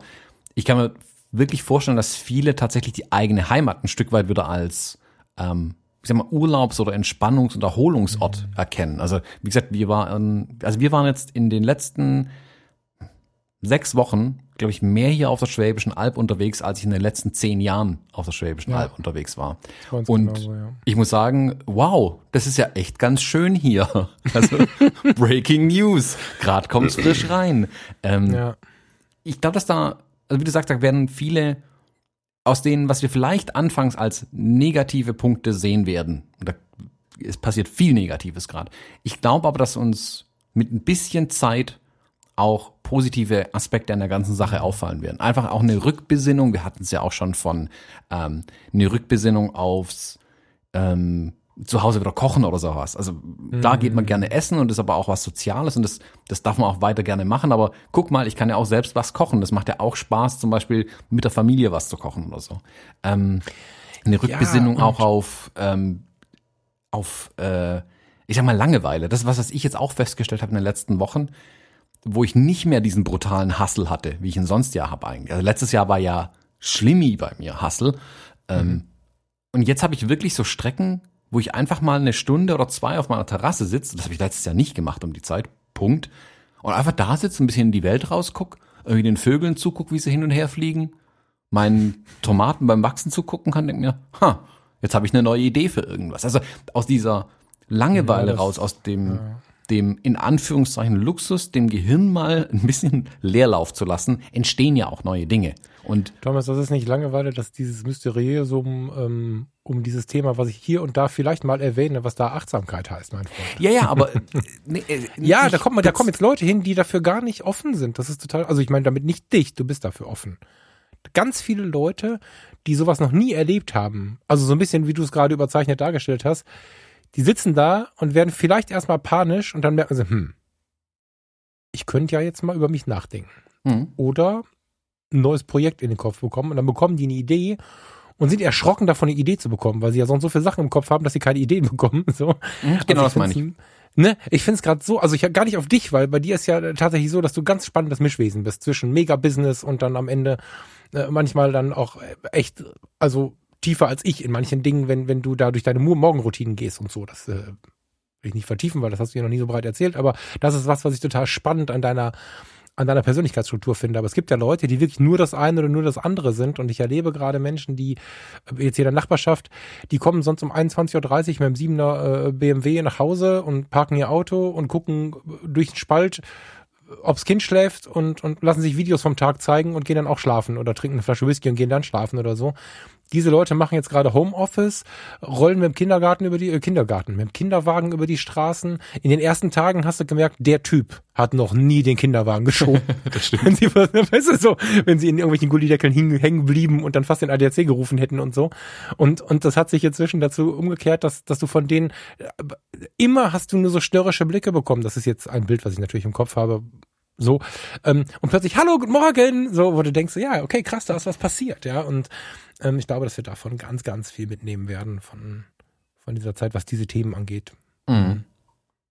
ich kann mir wirklich vorstellen, dass viele tatsächlich die eigene Heimat ein Stück weit wieder als ähm, ich sag mal, Urlaubs- oder Entspannungs- und Erholungsort mhm. erkennen. Also, wie gesagt, wir waren, also wir waren jetzt in den letzten sechs Wochen, glaube ich, mehr hier auf der Schwäbischen Alb unterwegs, als ich in den letzten zehn Jahren auf der Schwäbischen ja. Alb unterwegs war. Und genauso, ja. ich muss sagen, wow, das ist ja echt ganz schön hier. Also Breaking News, gerade kommt's frisch rein. Ähm, ja. Ich glaube, dass da, also wie du sagst, da werden viele aus denen, was wir vielleicht anfangs als negative Punkte sehen werden. Und da, es passiert viel Negatives gerade. Ich glaube aber, dass uns mit ein bisschen Zeit auch positive Aspekte an der ganzen Sache auffallen werden. Einfach auch eine Rückbesinnung, wir hatten es ja auch schon von ähm, eine Rückbesinnung aufs ähm, zu Hause wieder kochen oder sowas. Also da geht man mhm. gerne essen und ist aber auch was Soziales und das, das darf man auch weiter gerne machen. Aber guck mal, ich kann ja auch selbst was kochen. Das macht ja auch Spaß, zum Beispiel mit der Familie was zu kochen oder so. Ähm, eine Rückbesinnung ja, auch auf, ähm, auf äh, ich sag mal, Langeweile. Das ist was, was ich jetzt auch festgestellt habe in den letzten Wochen wo ich nicht mehr diesen brutalen Hassel hatte, wie ich ihn sonst ja habe eigentlich. Also letztes Jahr war ja Schlimmi bei mir, Hassel. Ähm, mhm. und jetzt habe ich wirklich so Strecken, wo ich einfach mal eine Stunde oder zwei auf meiner Terrasse sitze. Das habe ich letztes Jahr nicht gemacht um die Zeit. Punkt. Und einfach da sitze, ein bisschen in die Welt rausguck, irgendwie den Vögeln zuguck, wie sie hin und her fliegen, meinen Tomaten beim Wachsen zugucken kann, denke mir, ha, jetzt habe ich eine neue Idee für irgendwas. Also aus dieser Langeweile ja, raus, aus dem ja dem in Anführungszeichen Luxus, dem Gehirn mal ein bisschen Leerlauf zu lassen, entstehen ja auch neue Dinge. Und Thomas, das ist nicht Langeweile, dass dieses Mysteriösum ähm, um dieses Thema, was ich hier und da vielleicht mal erwähne, was da Achtsamkeit heißt, mein Freund. Ja, ja, aber nee, äh, ja, da kommt man, da kommen jetzt Leute hin, die dafür gar nicht offen sind. Das ist total, also ich meine damit nicht dich, du bist dafür offen. Ganz viele Leute, die sowas noch nie erlebt haben, also so ein bisschen wie du es gerade überzeichnet dargestellt hast, die sitzen da und werden vielleicht erstmal panisch und dann merken sie, hm, ich könnte ja jetzt mal über mich nachdenken. Mhm. Oder ein neues Projekt in den Kopf bekommen und dann bekommen die eine Idee und sind erschrocken davon, eine Idee zu bekommen, weil sie ja sonst so viele Sachen im Kopf haben, dass sie keine Ideen bekommen. So. Mhm, genau, also das meine ich. Ne, ich finde es gerade so, also ich gar nicht auf dich, weil bei dir ist ja tatsächlich so, dass du ganz spannendes Mischwesen bist zwischen Mega-Business und dann am Ende äh, manchmal dann auch echt, also tiefer als ich in manchen Dingen, wenn, wenn du da durch deine Morgenroutinen gehst und so. Das äh, will ich nicht vertiefen, weil das hast du ja noch nie so breit erzählt, aber das ist was, was ich total spannend an deiner an deiner Persönlichkeitsstruktur finde. Aber es gibt ja Leute, die wirklich nur das eine oder nur das andere sind. Und ich erlebe gerade Menschen, die äh, jetzt hier in der Nachbarschaft, die kommen sonst um 21.30 Uhr mit dem 7er äh, BMW nach Hause und parken ihr Auto und gucken durch den Spalt ob's Kind schläft und, und lassen sich Videos vom Tag zeigen und gehen dann auch schlafen oder trinken eine Flasche Whisky und gehen dann schlafen oder so. Diese Leute machen jetzt gerade Homeoffice, rollen mit dem Kindergarten über die äh, Kindergarten, mit dem Kinderwagen über die Straßen. In den ersten Tagen hast du gemerkt, der Typ hat noch nie den Kinderwagen geschoben. das stimmt. Wenn sie, weißt du, so, wenn sie in irgendwelchen Gullideckeln hängen blieben und dann fast den ADAC gerufen hätten und so. Und, und das hat sich inzwischen dazu umgekehrt, dass, dass du von denen äh, immer hast du nur so störrische Blicke bekommen. Das ist jetzt ein Bild, was ich natürlich im Kopf habe, so. Ähm, und plötzlich, hallo, guten Morgen, so, wo du denkst, ja, okay, krass, da ist was passiert, ja. Und ähm, ich glaube, dass wir davon ganz, ganz viel mitnehmen werden von, von dieser Zeit, was diese Themen angeht. Mhm.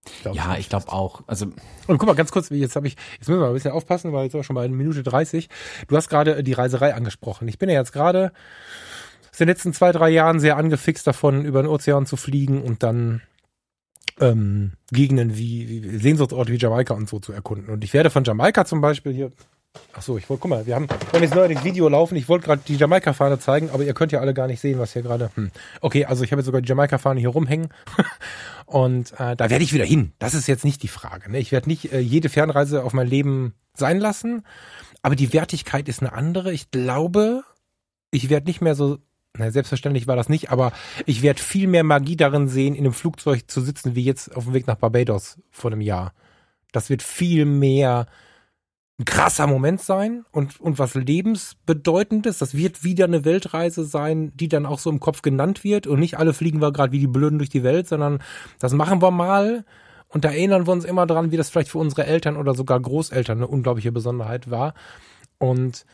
Ich glaub, ja, ich glaube auch. Also und guck mal, ganz kurz, jetzt habe ich, jetzt müssen wir mal ein bisschen aufpassen, weil jetzt auch schon bei Minute 30. Du hast gerade die Reiserei angesprochen. Ich bin ja jetzt gerade in den letzten zwei, drei Jahren sehr angefixt davon, über den Ozean zu fliegen und dann ähm, Gegenden wie, wie Sehnsuchtsorte wie Jamaika und so zu erkunden. Und ich werde von Jamaika zum Beispiel hier Ach so, ich wollte, guck mal, wir haben, wir haben jetzt neuerdings Video laufen. Ich wollte gerade die Jamaika-Fahne zeigen, aber ihr könnt ja alle gar nicht sehen, was hier gerade. Hm. Okay, also ich habe jetzt sogar die Jamaika-Fahne hier rumhängen. Und äh, da werde ich wieder hin. Das ist jetzt nicht die Frage. Ne? Ich werde nicht äh, jede Fernreise auf mein Leben sein lassen. Aber die Wertigkeit ist eine andere. Ich glaube, ich werde nicht mehr so. Na, selbstverständlich war das nicht, aber ich werde viel mehr Magie darin sehen, in einem Flugzeug zu sitzen, wie jetzt auf dem Weg nach Barbados vor einem Jahr. Das wird viel mehr ein krasser Moment sein und, und was lebensbedeutendes. Das wird wieder eine Weltreise sein, die dann auch so im Kopf genannt wird. Und nicht alle fliegen wir gerade wie die Blöden durch die Welt, sondern das machen wir mal. Und da erinnern wir uns immer dran, wie das vielleicht für unsere Eltern oder sogar Großeltern eine unglaubliche Besonderheit war. Und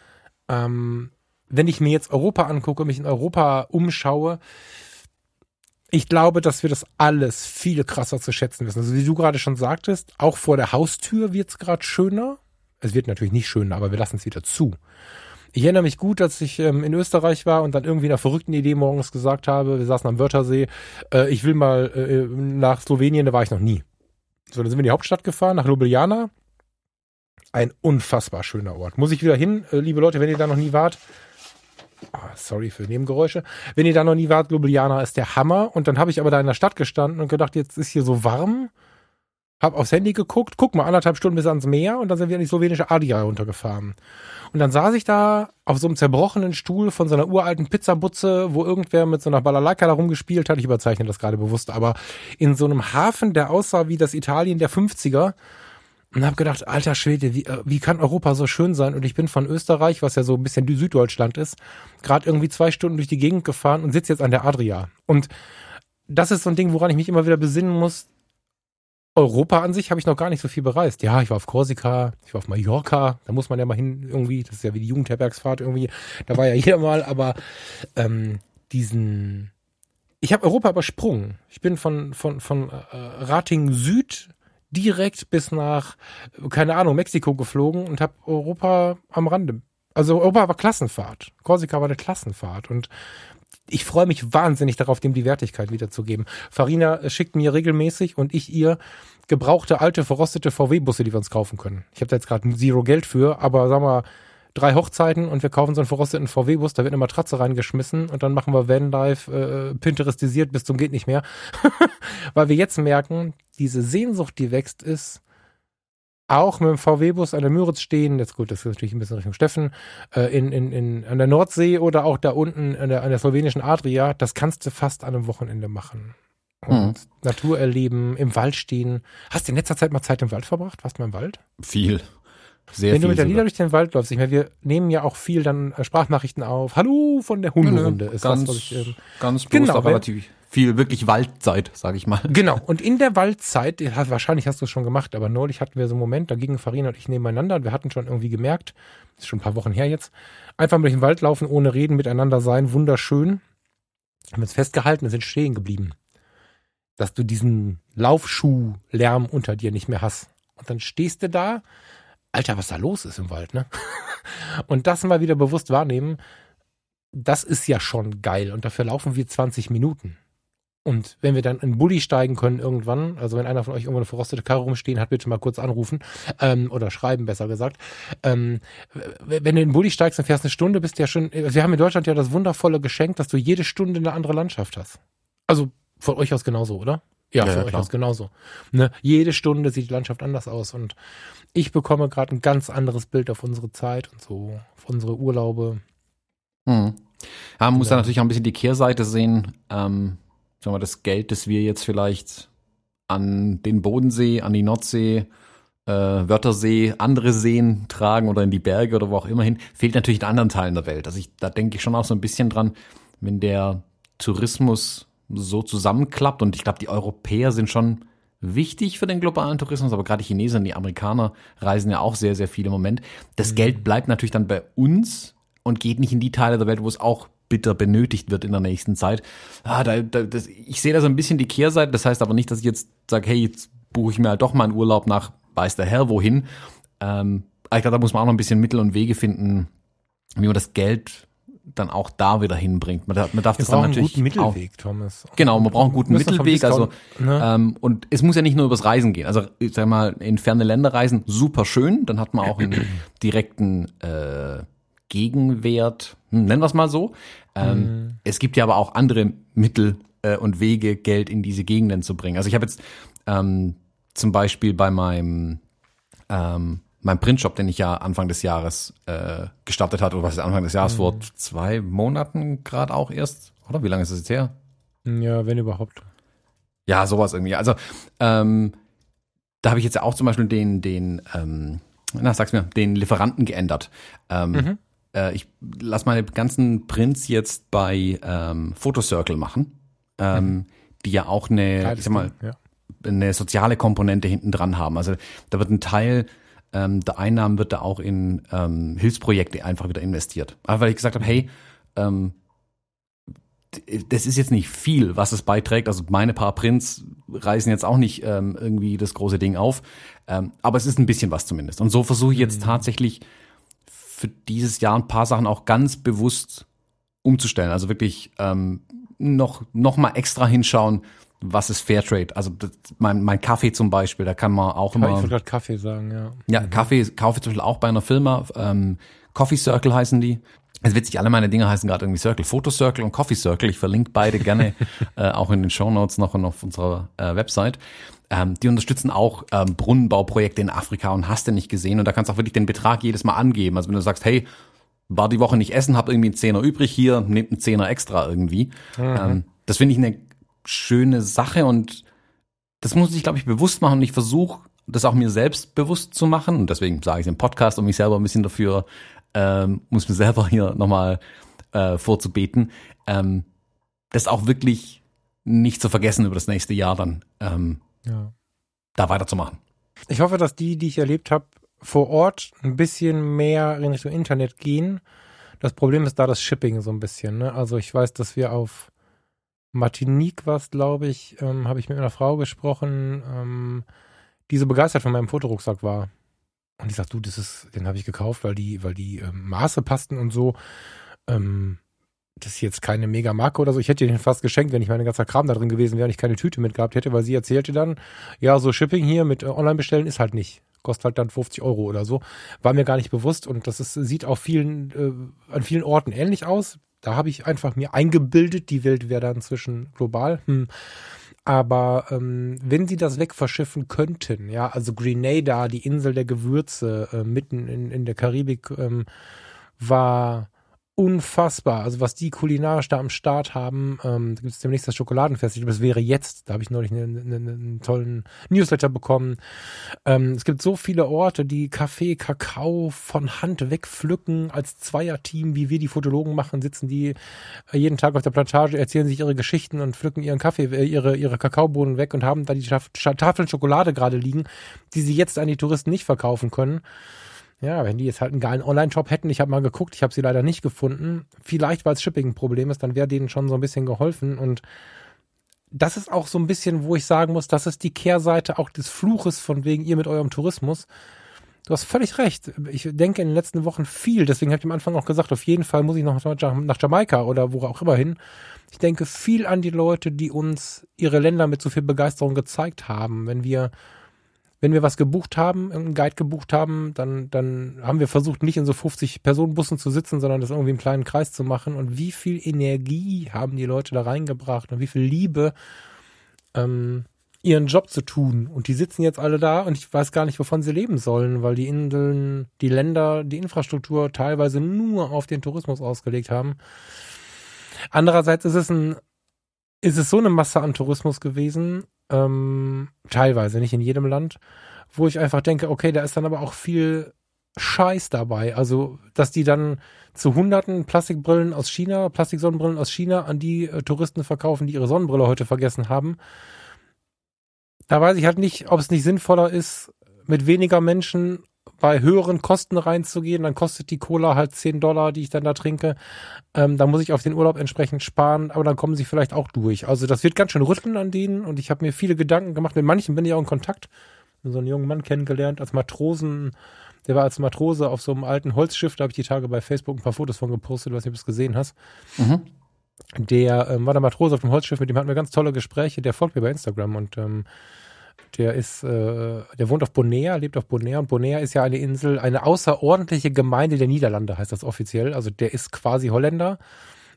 ähm, wenn ich mir jetzt Europa angucke, mich in Europa umschaue, ich glaube, dass wir das alles viel krasser zu schätzen wissen. Also wie du gerade schon sagtest, auch vor der Haustür wird's gerade schöner es wird natürlich nicht schön, aber wir lassen es wieder zu. Ich erinnere mich gut, dass ich ähm, in Österreich war und dann irgendwie einer verrückten Idee morgens gesagt habe, wir saßen am Wörthersee, äh, ich will mal äh, nach Slowenien, da war ich noch nie. So, dann sind wir in die Hauptstadt gefahren, nach Ljubljana. Ein unfassbar schöner Ort. Muss ich wieder hin, äh, liebe Leute, wenn ihr da noch nie wart. Oh, sorry für Nebengeräusche. Wenn ihr da noch nie wart, Ljubljana ist der Hammer. Und dann habe ich aber da in der Stadt gestanden und gedacht, jetzt ist hier so warm hab aufs Handy geguckt, guck mal, anderthalb Stunden bis ans Meer und dann sind wir in die slowenische Adria runtergefahren. Und dann saß ich da auf so einem zerbrochenen Stuhl von so einer uralten Pizzabutze, wo irgendwer mit so einer Balalaika da rumgespielt hat. Ich überzeichne das gerade bewusst, aber in so einem Hafen, der aussah wie das Italien der 50er. Und hab gedacht, alter Schwede, wie, äh, wie kann Europa so schön sein? Und ich bin von Österreich, was ja so ein bisschen Süddeutschland ist, gerade irgendwie zwei Stunden durch die Gegend gefahren und sitze jetzt an der Adria. Und das ist so ein Ding, woran ich mich immer wieder besinnen muss Europa an sich habe ich noch gar nicht so viel bereist. Ja, ich war auf Korsika, ich war auf Mallorca, da muss man ja mal hin irgendwie, das ist ja wie die Jugendherbergsfahrt irgendwie, da war ja jeder mal, aber ähm, diesen, ich habe Europa übersprungen. Ich bin von, von, von äh, Rating Süd direkt bis nach, keine Ahnung, Mexiko geflogen und habe Europa am Rande. Also Europa war Klassenfahrt. Korsika war eine Klassenfahrt und ich freue mich wahnsinnig darauf, dem die Wertigkeit wiederzugeben. Farina schickt mir regelmäßig und ich ihr gebrauchte alte verrostete VW-Busse, die wir uns kaufen können. Ich habe da jetzt gerade zero Geld für, aber sagen wir drei Hochzeiten und wir kaufen so einen verrosteten VW-Bus, da wird eine Matratze reingeschmissen und dann machen wir Vanlife äh, Pinterestisiert bis zum geht nicht mehr. Weil wir jetzt merken, diese Sehnsucht, die wächst, ist, auch mit dem VW-Bus an der Müritz stehen, jetzt gut, das ist natürlich ein bisschen Richtung Steffen, äh, in, in, in, an der Nordsee oder auch da unten an der, an der slowenischen Adria, das kannst du fast an einem Wochenende machen. Und mhm. Natur erleben, im Wald stehen. Hast du in letzter Zeit mal Zeit im Wald verbracht? Warst du mal im Wald? Viel. Sehr Wenn du mit der Lieder durch den Wald läufst, ich meine, wir nehmen ja auch viel dann äh, Sprachnachrichten auf. Hallo von der Hunderunde ist ganz, das, was ich, ähm, ganz bewusst genau, relativ viel wirklich Waldzeit, sage ich mal. Genau. Und in der Waldzeit, wahrscheinlich hast du es schon gemacht, aber neulich hatten wir so einen Moment, da gingen Farina und ich nebeneinander und wir hatten schon irgendwie gemerkt, das ist schon ein paar Wochen her jetzt, einfach durch den Wald laufen, ohne reden, miteinander sein, wunderschön. Haben uns festgehalten und sind stehen geblieben. Dass du diesen Laufschuhlärm unter dir nicht mehr hast. Und dann stehst du da, Alter, was da los ist im Wald, ne? Und das mal wieder bewusst wahrnehmen, das ist ja schon geil. Und dafür laufen wir 20 Minuten. Und wenn wir dann in Bulli steigen können irgendwann, also wenn einer von euch irgendwo eine verrostete Karre rumstehen hat, bitte mal kurz anrufen ähm, oder schreiben, besser gesagt. Ähm, wenn du in Bulli steigst und fährst eine Stunde, bist du ja schon, wir haben in Deutschland ja das wundervolle Geschenk, dass du jede Stunde eine andere Landschaft hast. Also von euch aus genauso, oder? Ja, ja von ja, euch klar. aus genauso. Ne? Jede Stunde sieht die Landschaft anders aus und ich bekomme gerade ein ganz anderes Bild auf unsere Zeit und so, auf unsere Urlaube. Hm. Ja, man muss da natürlich auch ein bisschen die Kehrseite sehen. Ähm, sagen wir, das Geld, das wir jetzt vielleicht an den Bodensee, an die Nordsee, äh, Wörthersee, andere Seen tragen oder in die Berge oder wo auch immer hin, fehlt natürlich in anderen Teilen der Welt. Also ich, da denke ich schon auch so ein bisschen dran, wenn der Tourismus so zusammenklappt und ich glaube, die Europäer sind schon wichtig für den globalen Tourismus, aber gerade die Chinesen und die Amerikaner reisen ja auch sehr, sehr viel im Moment. Das mhm. Geld bleibt natürlich dann bei uns und geht nicht in die Teile der Welt, wo es auch bitter benötigt wird in der nächsten Zeit. Ah, da, da, das, ich sehe da so ein bisschen die Kehrseite. Das heißt aber nicht, dass ich jetzt sage, hey, jetzt buche ich mir halt doch mal einen Urlaub nach weiß der Herr wohin. Ähm, ich glaube, da muss man auch noch ein bisschen Mittel und Wege finden, wie man das Geld dann auch da wieder hinbringt. Man darf, man darf Wir das dann natürlich einen guten Mittelweg, auch, Thomas. Genau, man braucht einen guten Mittelweg. Also ne? ähm, und es muss ja nicht nur übers Reisen gehen. Also ich sag mal, in ferne Länder reisen, super schön. Dann hat man auch einen direkten äh, Gegenwert, hm, nennen wir es mal so. Ähm, mhm. Es gibt ja aber auch andere Mittel äh, und Wege, Geld in diese Gegenden zu bringen. Also ich habe jetzt ähm, zum Beispiel bei meinem ähm, meinem Printshop, den ich ja Anfang des Jahres äh, gestartet hatte, oder was ist Anfang des Jahres, mhm. vor zwei Monaten gerade auch erst, oder? Wie lange ist es jetzt her? Ja, wenn überhaupt. Ja, sowas irgendwie. Also, ähm, da habe ich jetzt auch zum Beispiel den, den, ähm, na, sag's mir, den Lieferanten geändert. Ähm, mhm. äh, ich lasse meine ganzen Prints jetzt bei ähm, Photocircle machen, ähm, mhm. die ja auch eine, ich sag mal, ja. eine soziale Komponente hinten dran haben. Also da wird ein Teil ähm, der Einnahmen wird da auch in ähm, Hilfsprojekte einfach wieder investiert. Einfach weil ich gesagt habe, hey, ähm, das ist jetzt nicht viel, was es beiträgt. Also meine paar Prints reißen jetzt auch nicht ähm, irgendwie das große Ding auf. Ähm, aber es ist ein bisschen was zumindest. Und so versuche ich jetzt mhm. tatsächlich für dieses Jahr ein paar Sachen auch ganz bewusst umzustellen. Also wirklich ähm, noch, noch mal extra hinschauen, was ist Fairtrade? Also das, mein, mein Kaffee zum Beispiel, da kann man auch immer. Ich würde gerade Kaffee sagen, ja. Ja, mhm. Kaffee kaufe ich zum Beispiel auch bei einer Firma. Ähm, Coffee Circle heißen die. Es ist witzig, alle meine Dinge heißen gerade irgendwie Circle, Photo Circle und Coffee Circle. Ich verlinke beide gerne äh, auch in den Show Notes noch und auf unserer äh, Website. Ähm, die unterstützen auch ähm, Brunnenbauprojekte in Afrika und hast du nicht gesehen. Und da kannst du auch wirklich den Betrag jedes Mal angeben. Also wenn du sagst, hey, war die Woche nicht essen, hab irgendwie einen Zehner übrig hier, nehmt einen Zehner extra irgendwie. Mhm. Ähm, das finde ich eine schöne Sache und das muss ich, glaube ich, bewusst machen und ich versuche, das auch mir selbst bewusst zu machen und deswegen sage ich es im Podcast, um mich selber ein bisschen dafür, ähm, muss mir selber hier nochmal äh, vorzubeten, ähm, das auch wirklich nicht zu vergessen über das nächste Jahr dann ähm, ja. da weiterzumachen. Ich hoffe, dass die, die ich erlebt habe, vor Ort ein bisschen mehr in Richtung Internet gehen. Das Problem ist da das Shipping so ein bisschen. Ne? Also ich weiß, dass wir auf Martinique war es, glaube ich, ähm, habe ich mit einer Frau gesprochen, ähm, die so begeistert von meinem Fotorucksack war. Und ich sagte, du, das ist, den habe ich gekauft, weil die, weil die ähm, Maße passten und so. Ähm, das ist jetzt keine mega Marke oder so. Ich hätte den fast geschenkt, wenn ich meine ganzer Kram da drin gewesen wäre und ich keine Tüte mitgehabt hätte, weil sie erzählte dann, ja, so Shipping hier mit äh, Online-Bestellen ist halt nicht. Kostet halt dann 50 Euro oder so. War mir gar nicht bewusst und das ist, sieht auf vielen, äh, an vielen Orten ähnlich aus. Da habe ich einfach mir eingebildet, die Welt wäre dann inzwischen global. Hm. Aber ähm, wenn sie das wegverschiffen könnten, ja, also Grenada, die Insel der Gewürze äh, mitten in, in der Karibik, ähm, war unfassbar. Also was die kulinarisch da am Start haben, ähm, da gibt es demnächst das Schokoladenfest. Ich glaube, das wäre jetzt. Da habe ich neulich einen, einen, einen, tollen Newsletter bekommen. Ähm, es gibt so viele Orte, die Kaffee, Kakao von Hand wegpflücken als Zweierteam, wie wir die Fotologen machen, sitzen die äh, jeden Tag auf der Plantage, erzählen sich ihre Geschichten und pflücken ihren Kaffee, äh, ihre, ihre Kakaobohnen weg und haben da die Tafeln Schokolade gerade liegen, die sie jetzt an die Touristen nicht verkaufen können. Ja, wenn die jetzt halt einen geilen Online-Shop hätten, ich habe mal geguckt, ich habe sie leider nicht gefunden. Vielleicht, weil es Shipping ein Problem ist, dann wäre denen schon so ein bisschen geholfen. Und das ist auch so ein bisschen, wo ich sagen muss, das ist die Kehrseite auch des Fluches von wegen ihr mit eurem Tourismus. Du hast völlig recht. Ich denke in den letzten Wochen viel, deswegen habe ich am Anfang auch gesagt, auf jeden Fall muss ich noch nach Jamaika oder wo auch immer hin. Ich denke viel an die Leute, die uns ihre Länder mit so viel Begeisterung gezeigt haben. Wenn wir wenn wir was gebucht haben, einen Guide gebucht haben, dann, dann haben wir versucht, nicht in so 50 Personenbussen zu sitzen, sondern das irgendwie im kleinen Kreis zu machen. Und wie viel Energie haben die Leute da reingebracht und wie viel Liebe. Ähm, ihren Job zu tun. Und die sitzen jetzt alle da und ich weiß gar nicht, wovon sie leben sollen, weil die Inseln, die Länder, die Infrastruktur teilweise nur auf den Tourismus ausgelegt haben. Andererseits ist es ein, ist es so eine Masse an Tourismus gewesen, ähm, teilweise, nicht in jedem Land, wo ich einfach denke, okay, da ist dann aber auch viel Scheiß dabei. Also, dass die dann zu Hunderten Plastikbrillen aus China, Plastiksonnenbrillen aus China an die äh, Touristen verkaufen, die ihre Sonnenbrille heute vergessen haben. Da weiß ich halt nicht, ob es nicht sinnvoller ist, mit weniger Menschen bei höheren Kosten reinzugehen. Dann kostet die Cola halt 10 Dollar, die ich dann da trinke. Ähm, da muss ich auf den Urlaub entsprechend sparen, aber dann kommen sie vielleicht auch durch. Also das wird ganz schön rütteln an denen und ich habe mir viele Gedanken gemacht. Mit manchen bin ich auch in Kontakt. So einen jungen Mann kennengelernt als Matrosen der war als Matrose auf so einem alten Holzschiff, da habe ich die Tage bei Facebook ein paar Fotos von gepostet, was du es gesehen hast. Mhm. Der ähm, war der Matrose auf dem Holzschiff, mit dem hatten wir ganz tolle Gespräche. Der folgt mir bei Instagram und ähm, der ist, äh, der wohnt auf Bonaire, lebt auf Bonaire und Bonaire ist ja eine Insel, eine außerordentliche Gemeinde der Niederlande, heißt das offiziell. Also der ist quasi Holländer,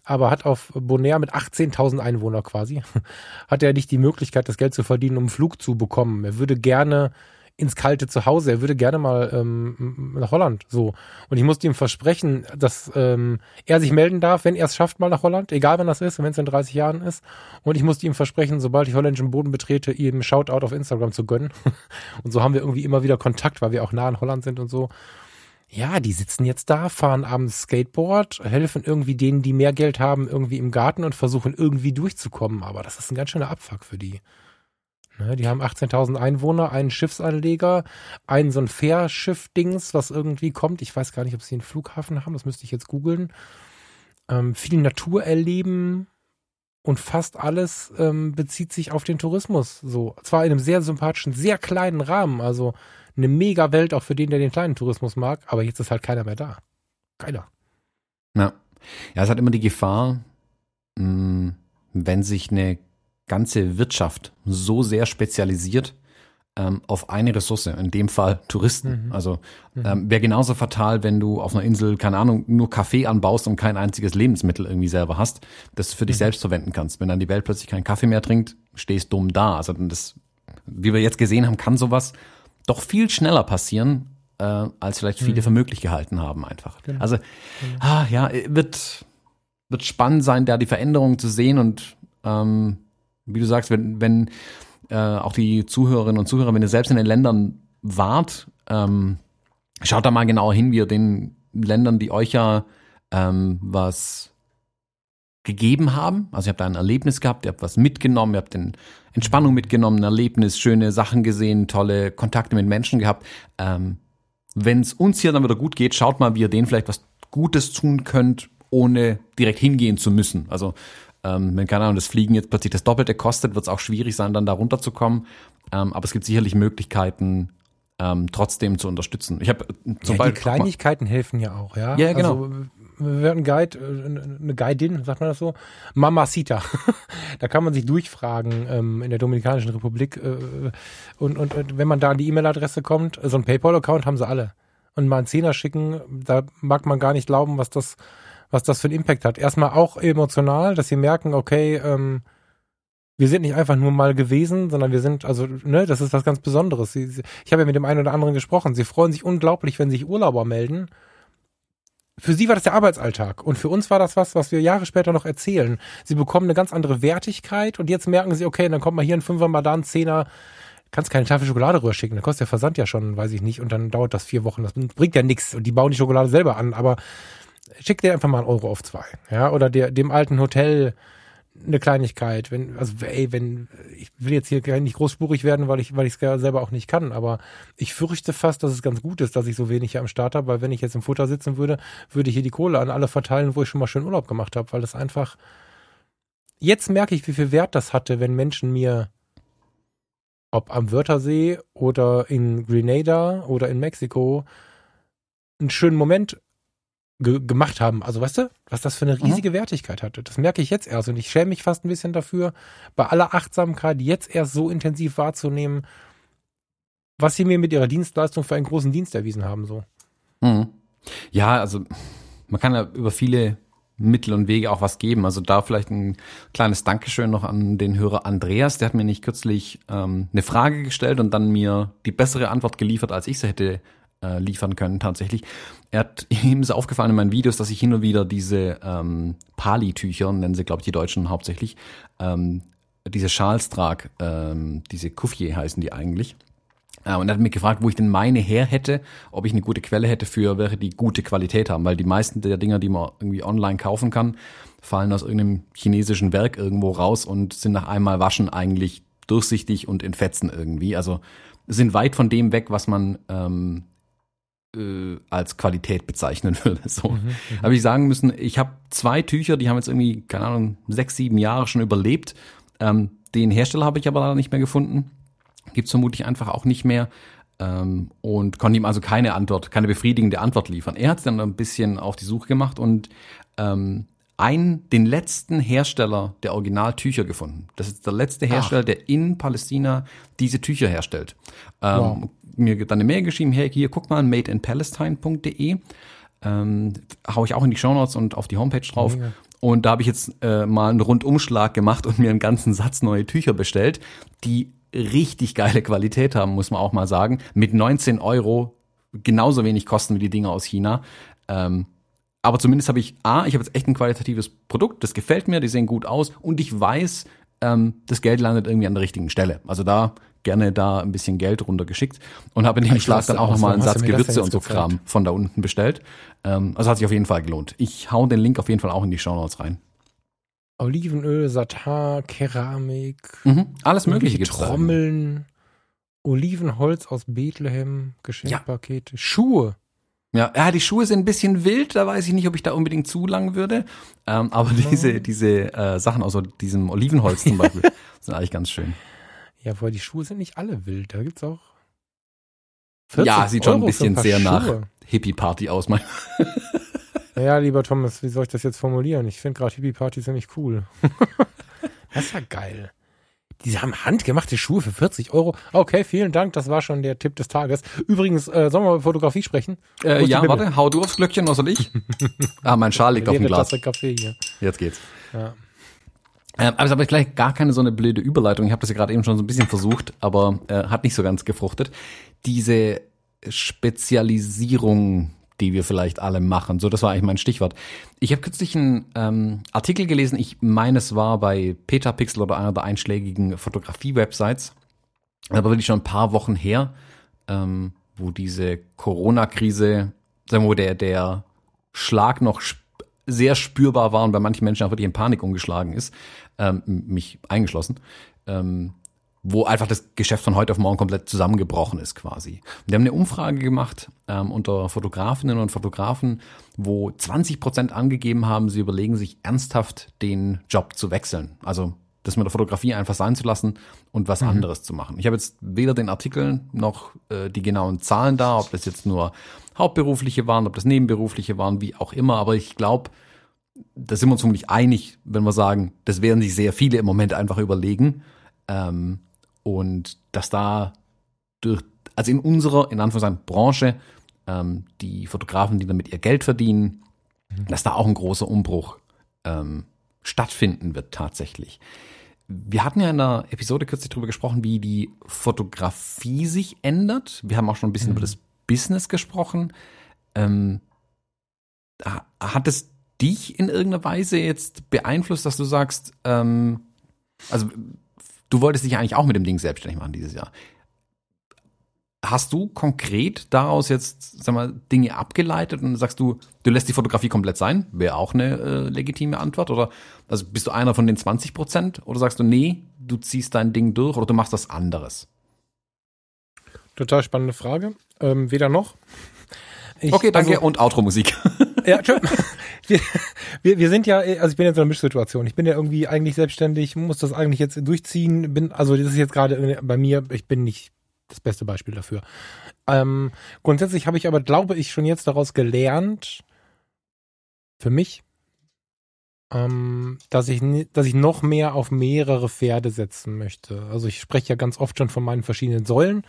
aber hat auf Bonaire mit 18.000 Einwohnern quasi, hat er nicht die Möglichkeit, das Geld zu verdienen, um einen Flug zu bekommen. Er würde gerne ins kalte Zuhause. Er würde gerne mal ähm, nach Holland. So. Und ich musste ihm versprechen, dass ähm, er sich melden darf, wenn er es schafft, mal nach Holland, egal wann das ist, wenn es in 30 Jahren ist. Und ich musste ihm versprechen, sobald ich holländischen Boden betrete, ihm Shoutout auf Instagram zu gönnen. und so haben wir irgendwie immer wieder Kontakt, weil wir auch nah in Holland sind und so. Ja, die sitzen jetzt da, fahren abends Skateboard, helfen irgendwie denen, die mehr Geld haben, irgendwie im Garten und versuchen irgendwie durchzukommen. Aber das ist ein ganz schöner Abfuck für die. Ne, die haben 18.000 Einwohner, einen Schiffsanleger, ein so ein Fährschiff-Dings, was irgendwie kommt. Ich weiß gar nicht, ob sie einen Flughafen haben, das müsste ich jetzt googeln. Ähm, viel Natur erleben und fast alles ähm, bezieht sich auf den Tourismus. So, zwar in einem sehr sympathischen, sehr kleinen Rahmen, also eine mega Welt auch für den, der den kleinen Tourismus mag, aber jetzt ist halt keiner mehr da. Keiner. Ja. Ja, es hat immer die Gefahr, mh, wenn sich eine ganze Wirtschaft so sehr spezialisiert ähm, auf eine Ressource, in dem Fall Touristen. Mhm. Also mhm. ähm, wäre genauso fatal, wenn du auf einer Insel, keine Ahnung, nur Kaffee anbaust und kein einziges Lebensmittel irgendwie selber hast, das du für dich mhm. selbst verwenden kannst. Wenn dann die Welt plötzlich keinen Kaffee mehr trinkt, stehst dumm da. Also das, wie wir jetzt gesehen haben, kann sowas doch viel schneller passieren, äh, als vielleicht viele mhm. für möglich gehalten haben einfach. Genau. Also genau. ah, ja, wird wird spannend sein, da die Veränderungen zu sehen und ähm, wie du sagst, wenn, wenn äh, auch die Zuhörerinnen und Zuhörer, wenn ihr selbst in den Ländern wart, ähm, schaut da mal genauer hin, wie ihr den Ländern, die euch ja ähm, was gegeben haben. Also ihr habt da ein Erlebnis gehabt, ihr habt was mitgenommen, ihr habt den Entspannung mitgenommen, ein Erlebnis, schöne Sachen gesehen, tolle Kontakte mit Menschen gehabt. Ähm, Wenn es uns hier dann wieder gut geht, schaut mal, wie ihr denen vielleicht was Gutes tun könnt, ohne direkt hingehen zu müssen. Also ähm, wenn keine Ahnung, das Fliegen jetzt plötzlich das Doppelte kostet, wird es auch schwierig sein, dann da runterzukommen. Ähm, aber es gibt sicherlich Möglichkeiten, ähm, trotzdem zu unterstützen. Ich habe äh, zum ja, die Kleinigkeiten helfen ja auch, ja. Ja, genau. Also, wir hatten Guide, äh, eine Guidin, sagt man das so, Mamacita. da kann man sich durchfragen ähm, in der Dominikanischen Republik. Äh, und, und, und wenn man da an die E-Mail-Adresse kommt, so ein PayPal-Account haben sie alle. Und mal einen Zehner schicken, da mag man gar nicht glauben, was das was das für einen Impact hat. Erstmal auch emotional, dass sie merken, okay, ähm, wir sind nicht einfach nur mal gewesen, sondern wir sind, also, ne, das ist was ganz Besonderes. Sie, sie, ich habe ja mit dem einen oder anderen gesprochen. Sie freuen sich unglaublich, wenn sich Urlauber melden. Für sie war das der Arbeitsalltag und für uns war das was, was wir Jahre später noch erzählen. Sie bekommen eine ganz andere Wertigkeit und jetzt merken sie, okay, dann kommt mal hier ein Fünfer, mal da ein Zehner, kannst keine Tafel Schokolade rüberschicken, dann kostet der Versand ja schon, weiß ich nicht, und dann dauert das vier Wochen. Das bringt ja nichts und die bauen die Schokolade selber an, aber schick dir einfach mal einen Euro auf zwei. Ja, oder der, dem alten Hotel eine Kleinigkeit, wenn, also ey, wenn, ich will jetzt hier nicht großspurig werden, weil ich, weil ich es selber auch nicht kann, aber ich fürchte fast, dass es ganz gut ist, dass ich so wenig hier am Start habe, weil wenn ich jetzt im Futter sitzen würde, würde ich hier die Kohle an alle verteilen, wo ich schon mal schön Urlaub gemacht habe, weil das einfach, jetzt merke ich, wie viel Wert das hatte, wenn Menschen mir, ob am Wörthersee oder in Grenada oder in Mexiko, einen schönen Moment ge gemacht haben. Also weißt du, was das für eine mhm. riesige mhm. Wertigkeit hatte. Das merke ich jetzt erst und ich schäme mich fast ein bisschen dafür, bei aller Achtsamkeit jetzt erst so intensiv wahrzunehmen, was sie mir mit ihrer Dienstleistung für einen großen Dienst erwiesen haben. So. Mhm. Ja, also man kann ja über viele Mittel und Wege auch was geben. Also da vielleicht ein kleines Dankeschön noch an den Hörer Andreas. Der hat mir nicht kürzlich ähm, eine Frage gestellt und dann mir die bessere Antwort geliefert, als ich sie hätte äh, liefern können tatsächlich. Er hat ihm ist aufgefallen in meinen Videos, dass ich hin und wieder diese ähm, Pali-Tücher, nennen sie glaube ich die Deutschen hauptsächlich, ähm, diese Schals trage, ähm, diese Kuffier heißen die eigentlich. Äh, und er hat mich gefragt, wo ich denn meine her hätte, ob ich eine gute Quelle hätte für welche, die gute Qualität haben, weil die meisten der Dinger, die man irgendwie online kaufen kann, fallen aus irgendeinem chinesischen Werk irgendwo raus und sind nach einmal waschen eigentlich durchsichtig und in Fetzen irgendwie. Also sind weit von dem weg, was man ähm, äh, als Qualität bezeichnen würde. So. Mhm, mhm. habe ich sagen müssen, ich habe zwei Tücher, die haben jetzt irgendwie, keine Ahnung, sechs, sieben Jahre schon überlebt. Ähm, den Hersteller habe ich aber leider nicht mehr gefunden gibt's vermutlich einfach auch nicht mehr ähm, und konnte ihm also keine Antwort, keine befriedigende Antwort liefern. Er hat dann ein bisschen auf die Suche gemacht und ähm, einen, den letzten Hersteller der Originaltücher gefunden. Das ist der letzte Hersteller, Ach. der in Palästina diese Tücher herstellt. Ähm, wow. Mir dann eine Mail geschrieben, hey, hier, guck mal, madeinpalestine.de. Ähm, hau ich auch in die Show Notes und auf die Homepage drauf. Ja. Und da habe ich jetzt äh, mal einen Rundumschlag gemacht und mir einen ganzen Satz neue Tücher bestellt, die richtig geile Qualität haben, muss man auch mal sagen. Mit 19 Euro genauso wenig kosten wie die Dinge aus China. Ähm, aber zumindest habe ich, A, ich habe jetzt echt ein qualitatives Produkt, das gefällt mir, die sehen gut aus und ich weiß, ähm, das Geld landet irgendwie an der richtigen Stelle. Also da gerne da ein bisschen Geld runtergeschickt und habe in dem Schlag dann auch nochmal einen Satz Gewürze und so Kram von da unten bestellt. Ähm, also hat sich auf jeden Fall gelohnt. Ich hau den Link auf jeden Fall auch in die Show Notes rein. Olivenöl, Satar, Keramik. Mhm. Alles Mögliche gibt's Trommeln. Olivenholz aus Bethlehem, Geschenkpakete, ja. Schuhe. Ja, ja, die Schuhe sind ein bisschen wild, da weiß ich nicht, ob ich da unbedingt zu lang würde. Ähm, aber ja. diese, diese äh, Sachen aus diesem Olivenholz zum Beispiel sind eigentlich ganz schön. Ja, weil die Schuhe sind nicht alle wild, da gibt's auch. Ja, sieht Euro schon ein bisschen ein sehr Schuhe. nach Hippie-Party aus. Mein ja, lieber Thomas, wie soll ich das jetzt formulieren? Ich finde gerade Hippie-Partys nicht cool. das ist ja geil. Die haben handgemachte Schuhe für 40 Euro. Okay, vielen Dank. Das war schon der Tipp des Tages. Übrigens, äh, sollen wir über Fotografie sprechen? Äh, ja, warte, hau du aufs Glöckchen, oder soll ich? ah, mein Schal liegt auf dem Glas. Kaffee hier. Jetzt geht's. Ja. Ähm, aber es ist gleich gar keine so eine blöde Überleitung. Ich habe das ja gerade eben schon so ein bisschen versucht, aber äh, hat nicht so ganz gefruchtet. Diese Spezialisierung die wir vielleicht alle machen. So, das war eigentlich mein Stichwort. Ich habe kürzlich einen ähm, Artikel gelesen, ich meine, es war bei Petapixel oder einer der einschlägigen Fotografie-Websites, aber wirklich schon ein paar Wochen her, ähm, wo diese Corona-Krise, sagen wir, wo der, der Schlag noch sp sehr spürbar war und bei manchen Menschen auch wirklich in Panik umgeschlagen ist, ähm, mich eingeschlossen. Ähm, wo einfach das Geschäft von heute auf morgen komplett zusammengebrochen ist quasi. Wir haben eine Umfrage gemacht ähm, unter Fotografinnen und Fotografen, wo 20 Prozent angegeben haben, sie überlegen sich ernsthaft den Job zu wechseln. Also das mit der Fotografie einfach sein zu lassen und was mhm. anderes zu machen. Ich habe jetzt weder den Artikel noch äh, die genauen Zahlen da, ob das jetzt nur hauptberufliche waren, ob das nebenberufliche waren, wie auch immer. Aber ich glaube, da sind wir uns vermutlich einig, wenn wir sagen, das werden sich sehr viele im Moment einfach überlegen. Ähm, und dass da durch, also in unserer, in Anführungszeichen, Branche, ähm, die Fotografen, die damit ihr Geld verdienen, mhm. dass da auch ein großer Umbruch ähm, stattfinden wird tatsächlich. Wir hatten ja in der Episode kürzlich darüber gesprochen, wie die Fotografie sich ändert. Wir haben auch schon ein bisschen mhm. über das Business gesprochen. Ähm, hat es dich in irgendeiner Weise jetzt beeinflusst, dass du sagst, ähm, also Du wolltest dich eigentlich auch mit dem Ding selbstständig machen dieses Jahr. Hast du konkret daraus jetzt, sag mal, Dinge abgeleitet und sagst du, du lässt die Fotografie komplett sein? Wäre auch eine äh, legitime Antwort. Oder also bist du einer von den 20 Prozent? Oder sagst du, nee, du ziehst dein Ding durch oder du machst was anderes? Total spannende Frage. Ähm, weder noch. Ich, okay, danke also, und Outro-Musik. Ja, wir, wir, wir sind ja, also ich bin jetzt in einer Mischsituation. Ich bin ja irgendwie eigentlich selbstständig, muss das eigentlich jetzt durchziehen. Bin, also das ist jetzt gerade bei mir, ich bin nicht das beste Beispiel dafür. Ähm, grundsätzlich habe ich aber, glaube ich, schon jetzt daraus gelernt, für mich, ähm, dass ich, dass ich noch mehr auf mehrere Pferde setzen möchte. Also ich spreche ja ganz oft schon von meinen verschiedenen Säulen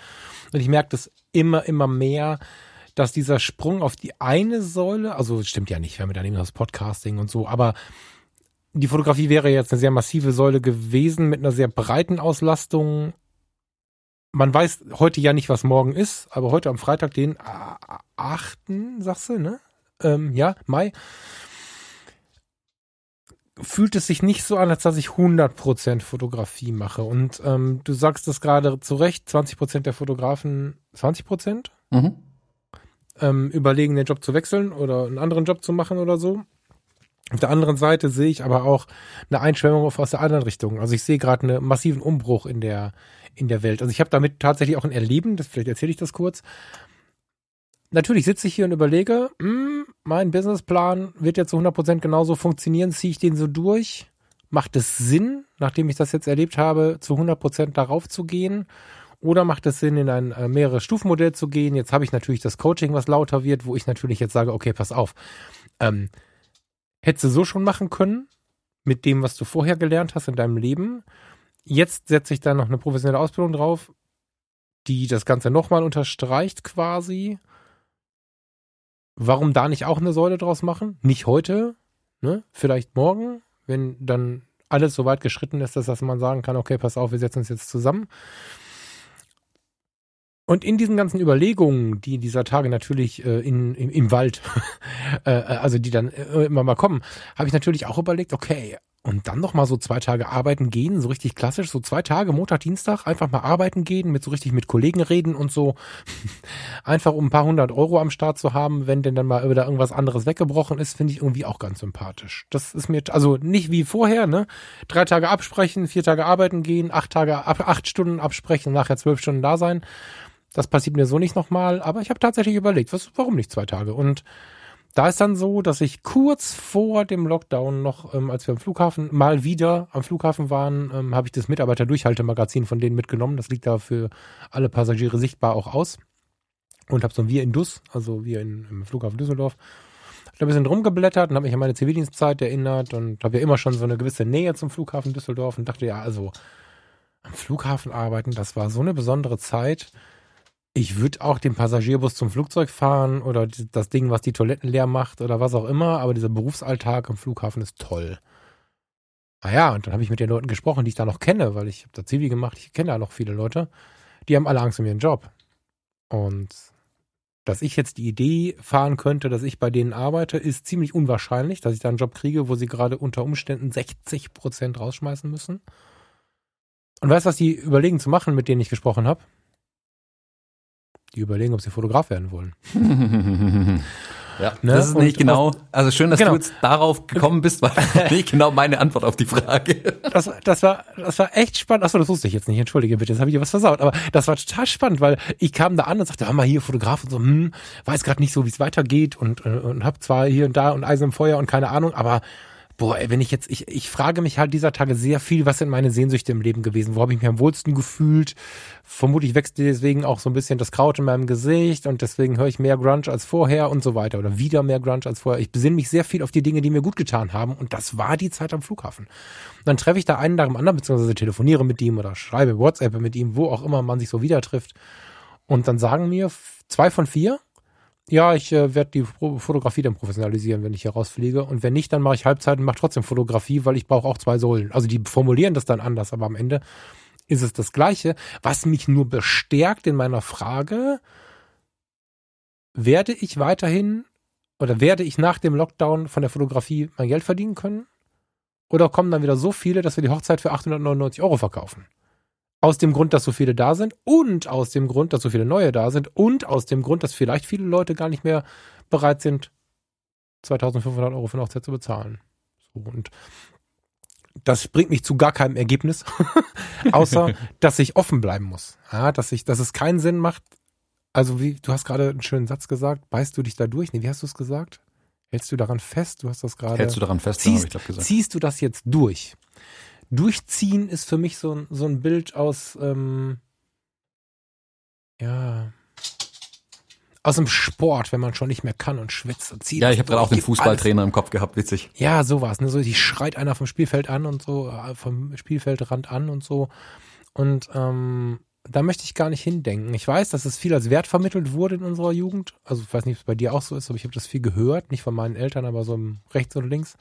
und ich merke das immer, immer mehr, dass dieser Sprung auf die eine Säule, also stimmt ja nicht, wir haben ja dann das Podcasting und so, aber die Fotografie wäre jetzt eine sehr massive Säule gewesen mit einer sehr breiten Auslastung. Man weiß heute ja nicht, was morgen ist, aber heute am Freitag, den 8. sagst du, ne? Ähm, ja, Mai. Fühlt es sich nicht so an, als dass ich 100% Fotografie mache. Und ähm, du sagst das gerade zu Recht, 20% der Fotografen, 20%? Mhm. Ähm, überlegen, den Job zu wechseln oder einen anderen Job zu machen oder so. Auf der anderen Seite sehe ich aber auch eine Einschwemmung aus der anderen Richtung. Also ich sehe gerade einen massiven Umbruch in der, in der Welt. Also ich habe damit tatsächlich auch ein Erleben, das, vielleicht erzähle ich das kurz. Natürlich sitze ich hier und überlege, mh, hm, mein Businessplan wird jetzt zu 100% genauso funktionieren, ziehe ich den so durch? Macht es Sinn, nachdem ich das jetzt erlebt habe, zu 100% darauf zu gehen? Oder macht es Sinn, in ein äh, mehrere Stufenmodell zu gehen? Jetzt habe ich natürlich das Coaching, was lauter wird, wo ich natürlich jetzt sage, okay, pass auf. Ähm, Hättest du so schon machen können, mit dem, was du vorher gelernt hast in deinem Leben. Jetzt setze ich da noch eine professionelle Ausbildung drauf, die das Ganze nochmal unterstreicht quasi. Warum da nicht auch eine Säule draus machen? Nicht heute, ne? Vielleicht morgen, wenn dann alles so weit geschritten ist, dass man sagen kann, okay, pass auf, wir setzen uns jetzt zusammen. Und in diesen ganzen Überlegungen, die dieser Tage natürlich äh, in, im, im Wald, äh, äh, also die dann äh, immer mal kommen, habe ich natürlich auch überlegt, okay, und dann noch mal so zwei Tage arbeiten gehen, so richtig klassisch, so zwei Tage, Montag, Dienstag, einfach mal arbeiten gehen, mit so richtig mit Kollegen reden und so, einfach um ein paar hundert Euro am Start zu haben, wenn denn dann mal wieder irgendwas anderes weggebrochen ist, finde ich irgendwie auch ganz sympathisch. Das ist mir, also nicht wie vorher, ne? Drei Tage absprechen, vier Tage arbeiten gehen, acht Tage, acht Stunden absprechen, nachher zwölf Stunden da sein das passiert mir so nicht nochmal, aber ich habe tatsächlich überlegt, was, warum nicht zwei Tage? Und da ist dann so, dass ich kurz vor dem Lockdown noch, ähm, als wir am Flughafen mal wieder am Flughafen waren, ähm, habe ich das Mitarbeiter-Durchhaltemagazin von denen mitgenommen. Das liegt da für alle Passagiere sichtbar auch aus. Und habe so ein Wir in Dus, also wir in, im Flughafen Düsseldorf, da ein bisschen rumgeblättert und habe mich an meine Zivildienstzeit erinnert und habe ja immer schon so eine gewisse Nähe zum Flughafen Düsseldorf und dachte, ja, also am Flughafen arbeiten, das war so eine besondere Zeit ich würde auch den Passagierbus zum Flugzeug fahren oder das Ding, was die Toiletten leer macht oder was auch immer, aber dieser Berufsalltag am Flughafen ist toll. Ah und dann habe ich mit den Leuten gesprochen, die ich da noch kenne, weil ich habe da Zivi gemacht, ich kenne da noch viele Leute, die haben alle Angst um ihren Job. Und dass ich jetzt die Idee fahren könnte, dass ich bei denen arbeite, ist ziemlich unwahrscheinlich, dass ich da einen Job kriege, wo sie gerade unter Umständen 60 Prozent rausschmeißen müssen. Und weißt du, was die überlegen zu machen, mit denen ich gesprochen habe? Die überlegen, ob sie Fotograf werden wollen. ja, ne? das ist nicht und genau, also schön, dass genau. du jetzt darauf gekommen bist, weil das nicht genau meine Antwort auf die Frage. Das, das war, das war echt spannend. Achso, das wusste ich jetzt nicht. Entschuldige bitte, jetzt habe ich dir was versaut. Aber das war total spannend, weil ich kam da an und sagte, hör mal hier Fotograf und so, hm, weiß gerade nicht so, wie es weitergeht und, und, und hab zwar hier und da und Eisen im Feuer und keine Ahnung, aber boah, ey, wenn ich jetzt, ich, ich frage mich halt dieser Tage sehr viel, was sind meine Sehnsüchte im Leben gewesen? Wo habe ich mich am wohlsten gefühlt? Vermutlich wächst deswegen auch so ein bisschen das Kraut in meinem Gesicht und deswegen höre ich mehr Grunge als vorher und so weiter oder wieder mehr Grunge als vorher. Ich besinne mich sehr viel auf die Dinge, die mir gut getan haben und das war die Zeit am Flughafen. Und dann treffe ich da einen nach dem anderen, beziehungsweise telefoniere mit ihm oder schreibe WhatsApp mit ihm, wo auch immer man sich so wieder trifft. Und dann sagen mir zwei von vier, ja, ich äh, werde die Fotografie dann professionalisieren, wenn ich hier rausfliege. Und wenn nicht, dann mache ich Halbzeit und mache trotzdem Fotografie, weil ich brauche auch zwei Säulen. Also die formulieren das dann anders, aber am Ende ist es das Gleiche. Was mich nur bestärkt in meiner Frage, werde ich weiterhin oder werde ich nach dem Lockdown von der Fotografie mein Geld verdienen können? Oder kommen dann wieder so viele, dass wir die Hochzeit für 899 Euro verkaufen? Aus dem Grund, dass so viele da sind und aus dem Grund, dass so viele neue da sind und aus dem Grund, dass vielleicht viele Leute gar nicht mehr bereit sind, 2500 Euro für eine Hochzeit zu bezahlen. So, und das bringt mich zu gar keinem Ergebnis, außer dass ich offen bleiben muss. Ja, dass ich, dass es keinen Sinn macht. Also wie, du hast gerade einen schönen Satz gesagt, beißt du dich da durch? Nee, wie hast du es gesagt? Hältst du daran fest? Du hast das gerade. Hältst du daran fest? Ziehst, ich gesagt. ziehst du das jetzt durch? Durchziehen ist für mich so, so ein Bild aus, ähm, ja, aus dem Sport, wenn man schon nicht mehr kann und schwitzt und zieht. Ja, ich habe gerade auch den Fußballtrainer alles. im Kopf gehabt, witzig. Ja, sowas. Ne? So, die schreit einer vom Spielfeld an und so, äh, vom Spielfeldrand an und so. Und ähm, da möchte ich gar nicht hindenken. Ich weiß, dass es viel als Wert vermittelt wurde in unserer Jugend. Also ich weiß nicht, ob es bei dir auch so ist, aber ich habe das viel gehört, nicht von meinen Eltern, aber so rechts oder links.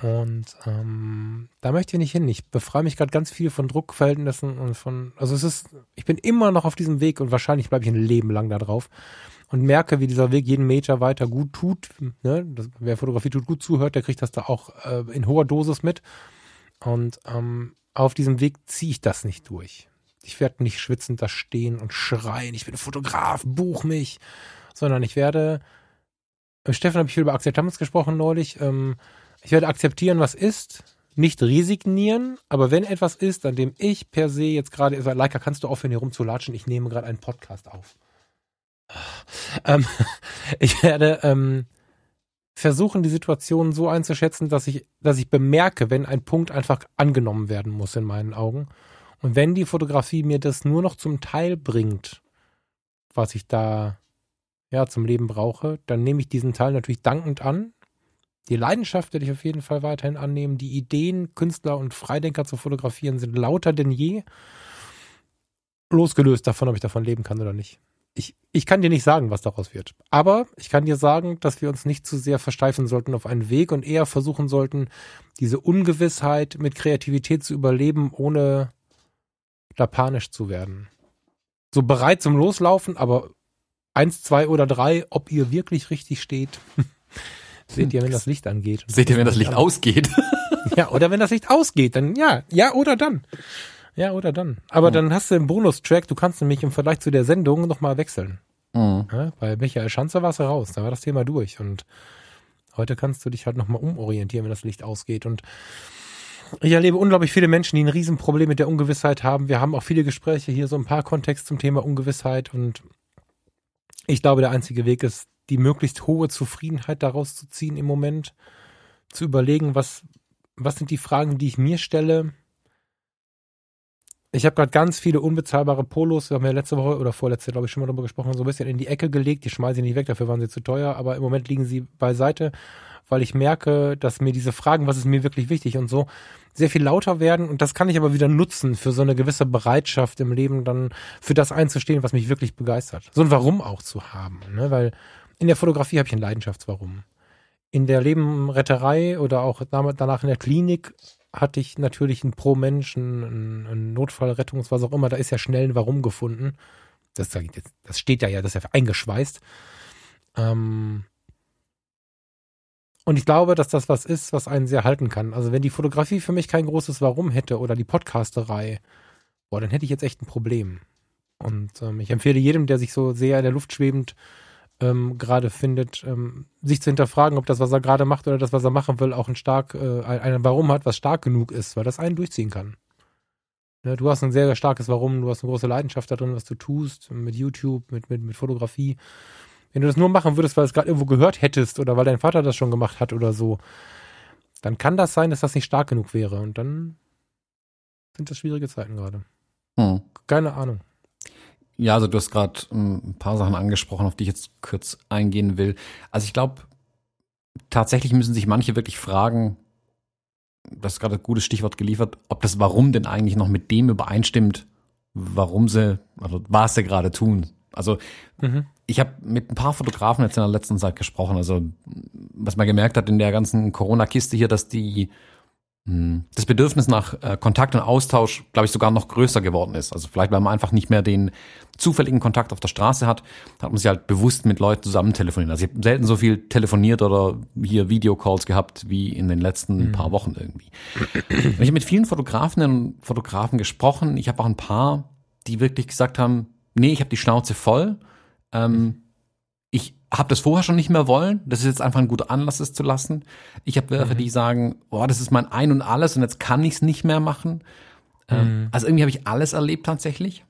Und ähm, da möchte ich nicht hin. Ich befreie mich gerade ganz viel von Druckverhältnissen und von, also es ist, ich bin immer noch auf diesem Weg und wahrscheinlich bleibe ich ein Leben lang da drauf und merke, wie dieser Weg jeden Meter weiter gut tut. Ne? Das, wer Fotografie tut, gut zuhört, der kriegt das da auch äh, in hoher Dosis mit. Und ähm, auf diesem Weg ziehe ich das nicht durch. Ich werde nicht schwitzend da stehen und schreien, ich bin Fotograf, buch mich, sondern ich werde, äh, Stefan habe ich viel über Akzeptanz gesprochen neulich, ähm, ich werde akzeptieren, was ist, nicht resignieren, aber wenn etwas ist, an dem ich per se jetzt gerade, also Leica, kannst du aufhören, hier rumzulatschen? Ich nehme gerade einen Podcast auf. Ähm, ich werde ähm, versuchen, die Situation so einzuschätzen, dass ich, dass ich bemerke, wenn ein Punkt einfach angenommen werden muss in meinen Augen. Und wenn die Fotografie mir das nur noch zum Teil bringt, was ich da ja zum Leben brauche, dann nehme ich diesen Teil natürlich dankend an, die Leidenschaft werde ich auf jeden Fall weiterhin annehmen. Die Ideen, Künstler und Freidenker zu fotografieren sind lauter denn je. Losgelöst davon, ob ich davon leben kann oder nicht. Ich, ich kann dir nicht sagen, was daraus wird. Aber ich kann dir sagen, dass wir uns nicht zu sehr versteifen sollten auf einen Weg und eher versuchen sollten, diese Ungewissheit mit Kreativität zu überleben, ohne da panisch zu werden. So bereit zum Loslaufen, aber eins, zwei oder drei, ob ihr wirklich richtig steht. Seht ihr, wenn das Licht angeht. Seht ihr, wenn das Licht ausgeht. ja, oder wenn das Licht ausgeht, dann ja, ja oder dann. Ja, oder dann. Aber mhm. dann hast du einen Bonustrack, du kannst nämlich im Vergleich zu der Sendung nochmal wechseln. Mhm. Ja, bei Michael Schanzer war es raus, da war das Thema durch. Und heute kannst du dich halt nochmal umorientieren, wenn das Licht ausgeht. Und ich erlebe unglaublich viele Menschen, die ein Riesenproblem mit der Ungewissheit haben. Wir haben auch viele Gespräche hier, so ein paar Kontext zum Thema Ungewissheit. Und ich glaube, der einzige Weg ist, die möglichst hohe Zufriedenheit daraus zu ziehen im Moment, zu überlegen, was, was sind die Fragen, die ich mir stelle. Ich habe gerade ganz viele unbezahlbare Polos, wir haben ja letzte Woche oder vorletzte, glaube ich, schon mal darüber gesprochen, so ein bisschen in die Ecke gelegt. Die schmeiße ich nicht weg, dafür waren sie zu teuer, aber im Moment liegen sie beiseite, weil ich merke, dass mir diese Fragen, was ist mir wirklich wichtig und so, sehr viel lauter werden und das kann ich aber wieder nutzen für so eine gewisse Bereitschaft im Leben dann für das einzustehen, was mich wirklich begeistert. So ein Warum auch zu haben, ne? weil in der Fotografie habe ich ein Leidenschaftswarum. In der Lebenretterei oder auch danach in der Klinik hatte ich natürlich ein pro Mensch, ein, ein Notfallrettungs, was auch immer, da ist ja schnell ein Warum gefunden. Das, das steht ja ja, das ist ja eingeschweißt. Ähm und ich glaube, dass das was ist, was einen sehr halten kann. Also wenn die Fotografie für mich kein großes Warum hätte oder die Podcasterei, boah, dann hätte ich jetzt echt ein Problem. Und ähm, ich empfehle jedem, der sich so sehr in der Luft schwebend ähm, gerade findet, ähm, sich zu hinterfragen, ob das, was er gerade macht oder das, was er machen will, auch ein stark, äh, ein Warum hat, was stark genug ist, weil das einen durchziehen kann. Ne, du hast ein sehr, sehr starkes Warum, du hast eine große Leidenschaft da drin, was du tust, mit YouTube, mit, mit, mit Fotografie. Wenn du das nur machen würdest, weil du es gerade irgendwo gehört hättest oder weil dein Vater das schon gemacht hat oder so, dann kann das sein, dass das nicht stark genug wäre. Und dann sind das schwierige Zeiten gerade. Hm. Keine Ahnung. Ja, also du hast gerade ähm, ein paar Sachen angesprochen, auf die ich jetzt kurz eingehen will. Also ich glaube, tatsächlich müssen sich manche wirklich fragen, das ist gerade ein gutes Stichwort geliefert, ob das Warum denn eigentlich noch mit dem übereinstimmt, warum sie, also was sie gerade tun. Also mhm. Ich habe mit ein paar Fotografen jetzt in der letzten Zeit gesprochen. Also was man gemerkt hat in der ganzen Corona-Kiste hier, dass die hm. das Bedürfnis nach äh, Kontakt und Austausch, glaube ich, sogar noch größer geworden ist. Also vielleicht, weil man einfach nicht mehr den zufälligen Kontakt auf der Straße hat, hat man sich halt bewusst mit Leuten zusammen telefoniert. Also ich habe selten so viel telefoniert oder hier Videocalls gehabt wie in den letzten mhm. paar Wochen irgendwie. Und ich habe mit vielen Fotografinnen und Fotografen gesprochen. Ich habe auch ein paar, die wirklich gesagt haben, nee, ich habe die Schnauze voll. Ähm, mhm ich habe das vorher schon nicht mehr wollen. Das ist jetzt einfach ein guter Anlass, es zu lassen. Ich habe welche, mhm. die sagen, oh, das ist mein Ein und Alles und jetzt kann ich es nicht mehr machen. Ähm, mhm. also irgendwie habe ich alles erlebt tatsächlich.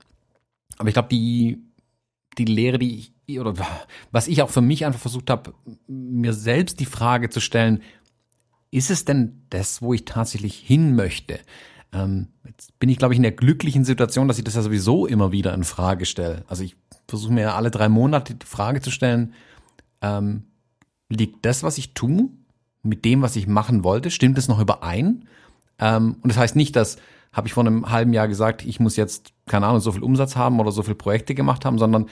Aber ich glaube, die, die Lehre, die ich, oder was ich auch für mich einfach versucht habe, mir selbst die Frage zu stellen, ist es denn das, wo ich tatsächlich hin möchte? Ähm, jetzt bin ich, glaube ich, in der glücklichen Situation, dass ich das ja sowieso immer wieder in Frage stelle. Also ich versuche mir alle drei Monate die Frage zu stellen, ähm, liegt das, was ich tue, mit dem, was ich machen wollte, stimmt es noch überein? Ähm, und das heißt nicht, dass habe ich vor einem halben Jahr gesagt, ich muss jetzt, keine Ahnung, so viel Umsatz haben oder so viele Projekte gemacht haben, sondern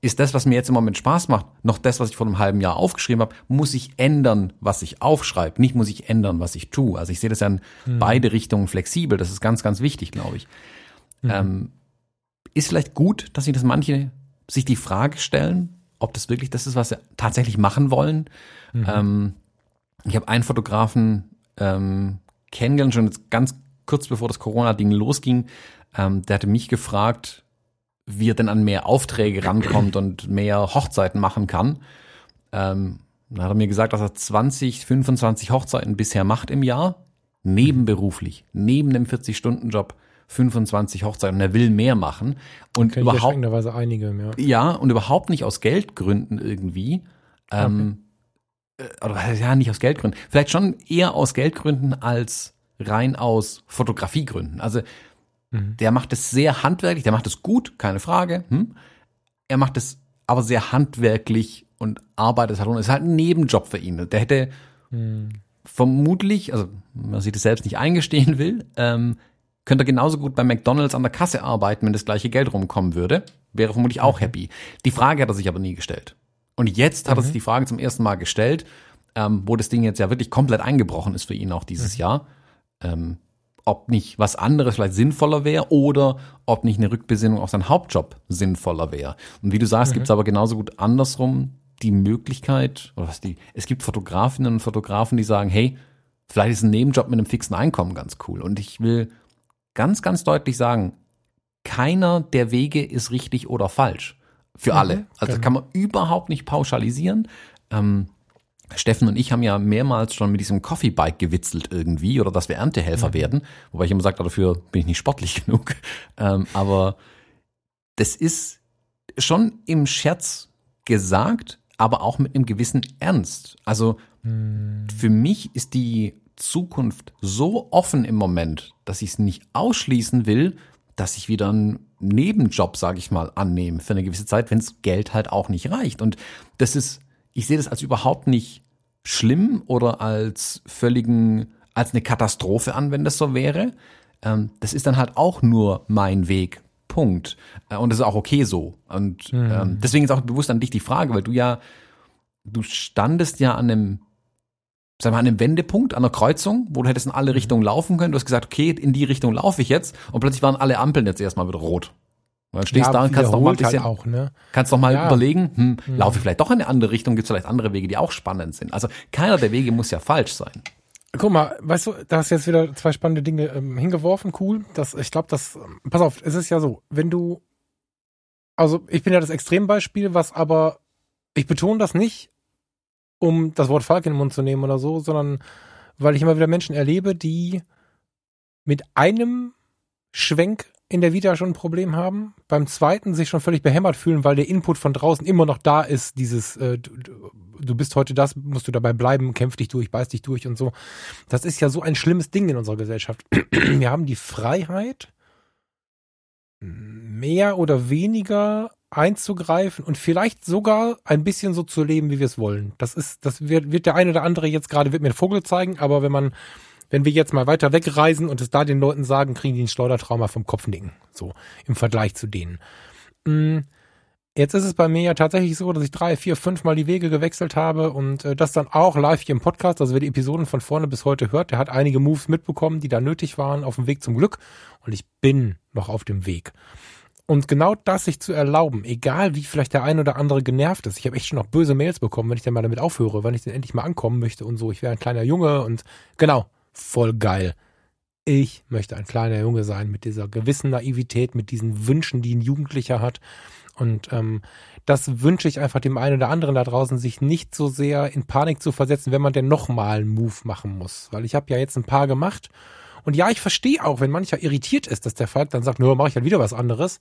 ist das, was mir jetzt im Moment Spaß macht, noch das, was ich vor einem halben Jahr aufgeschrieben habe, muss ich ändern, was ich aufschreibe, nicht muss ich ändern, was ich tue. Also ich sehe das ja in mhm. beide Richtungen flexibel, das ist ganz, ganz wichtig, glaube ich. Mhm. Ähm, ist vielleicht gut, dass sich das manche sich die Frage stellen, ob das wirklich das ist, was sie tatsächlich machen wollen. Mhm. Ähm, ich habe einen Fotografen ähm, kennengelernt, schon jetzt ganz kurz bevor das Corona-Ding losging. Ähm, der hatte mich gefragt, wie er denn an mehr Aufträge rankommt und mehr Hochzeiten machen kann. Ähm, dann hat er mir gesagt, dass er 20, 25 Hochzeiten bisher macht im Jahr, nebenberuflich, neben dem 40-Stunden-Job. 25 Hochzeiten und er will mehr machen und überhaupt einige ja. ja und überhaupt nicht aus Geldgründen irgendwie ähm, okay. Äh, oder ja nicht aus Geldgründen vielleicht schon eher aus Geldgründen als rein aus Fotografiegründen also Mhm. Der macht es sehr handwerklich, der macht es gut, keine Frage. Hm? Er macht es aber sehr handwerklich und arbeitet halt. Und ist halt ein Nebenjob für ihn. Der hätte mhm. vermutlich, also man sich das selbst nicht eingestehen will, ähm, könnte er genauso gut bei McDonalds an der Kasse arbeiten, wenn das gleiche Geld rumkommen würde. Wäre vermutlich auch mhm. happy. Die Frage hat er sich aber nie gestellt. Und jetzt hat mhm. er sich die Frage zum ersten Mal gestellt, ähm, wo das Ding jetzt ja wirklich komplett eingebrochen ist für ihn auch dieses mhm. Jahr. Ähm, ob nicht was anderes vielleicht sinnvoller wäre oder ob nicht eine Rückbesinnung auf seinen Hauptjob sinnvoller wäre. Und wie du sagst, mhm. gibt es aber genauso gut andersrum die Möglichkeit, oder was die, es gibt Fotografinnen und Fotografen, die sagen, hey, vielleicht ist ein Nebenjob mit einem fixen Einkommen ganz cool. Und ich will ganz, ganz deutlich sagen, keiner der Wege ist richtig oder falsch. Für mhm, alle. Also genau. kann man überhaupt nicht pauschalisieren. Ähm, Steffen und ich haben ja mehrmals schon mit diesem Coffee Bike gewitzelt irgendwie oder dass wir Erntehelfer mhm. werden, wobei ich immer sage, dafür bin ich nicht sportlich genug. Ähm, aber das ist schon im Scherz gesagt, aber auch mit einem gewissen Ernst. Also mhm. für mich ist die Zukunft so offen im Moment, dass ich es nicht ausschließen will, dass ich wieder einen Nebenjob, sage ich mal, annehme für eine gewisse Zeit, wenn es Geld halt auch nicht reicht. Und das ist ich sehe das als überhaupt nicht schlimm oder als völligen, als eine Katastrophe an, wenn das so wäre. Ähm, das ist dann halt auch nur mein Weg. Punkt. Äh, und das ist auch okay so. Und mhm. ähm, deswegen ist auch bewusst an dich die Frage, weil du ja, du standest ja an einem, sag mal, an einem Wendepunkt, an einer Kreuzung, wo du hättest in alle mhm. Richtungen laufen können. Du hast gesagt, okay, in die Richtung laufe ich jetzt. Und plötzlich waren alle Ampeln jetzt erstmal wieder rot. Und dann stehst ja, da und kannst noch mal ein bisschen, halt auch, ne? kannst noch mal ja. überlegen, hm, hm. laufe ich vielleicht doch in eine andere Richtung, gibt es vielleicht andere Wege, die auch spannend sind. Also keiner der Wege muss ja falsch sein. Guck mal, weißt du, da hast du jetzt wieder zwei spannende Dinge ähm, hingeworfen, cool. Das, ich glaube, das, ähm, pass auf, es ist ja so, wenn du, also ich bin ja das Extrembeispiel, was aber, ich betone das nicht, um das Wort Falk in den Mund zu nehmen oder so, sondern weil ich immer wieder Menschen erlebe, die mit einem Schwenk in der Vita schon ein Problem haben, beim zweiten sich schon völlig behämmert fühlen, weil der Input von draußen immer noch da ist, dieses äh, du, du bist heute das, musst du dabei bleiben, kämpf dich durch, beiß dich durch und so. Das ist ja so ein schlimmes Ding in unserer Gesellschaft. Wir haben die Freiheit, mehr oder weniger einzugreifen und vielleicht sogar ein bisschen so zu leben, wie wir es wollen. Das ist, das wird, wird der eine oder andere jetzt gerade, wird mir einen Vogel zeigen, aber wenn man wenn wir jetzt mal weiter wegreisen und es da den Leuten sagen, kriegen die ein Schleudertrauma vom Kopfnicken. So, im Vergleich zu denen. Mm, jetzt ist es bei mir ja tatsächlich so, dass ich drei, vier, fünf Mal die Wege gewechselt habe und äh, das dann auch live hier im Podcast, also wer die Episoden von vorne bis heute hört, der hat einige Moves mitbekommen, die da nötig waren auf dem Weg zum Glück und ich bin noch auf dem Weg. Und genau das sich zu erlauben, egal wie vielleicht der ein oder andere genervt ist. Ich habe echt schon noch böse Mails bekommen, wenn ich dann mal damit aufhöre, wenn ich dann endlich mal ankommen möchte und so. Ich wäre ein kleiner Junge und genau, voll geil. Ich möchte ein kleiner Junge sein mit dieser gewissen Naivität, mit diesen Wünschen, die ein Jugendlicher hat. Und ähm, das wünsche ich einfach dem einen oder anderen da draußen, sich nicht so sehr in Panik zu versetzen, wenn man denn nochmal einen Move machen muss. Weil ich habe ja jetzt ein paar gemacht. Und ja, ich verstehe auch, wenn mancher irritiert ist, dass der Falk dann sagt, nur mache ich halt wieder was anderes.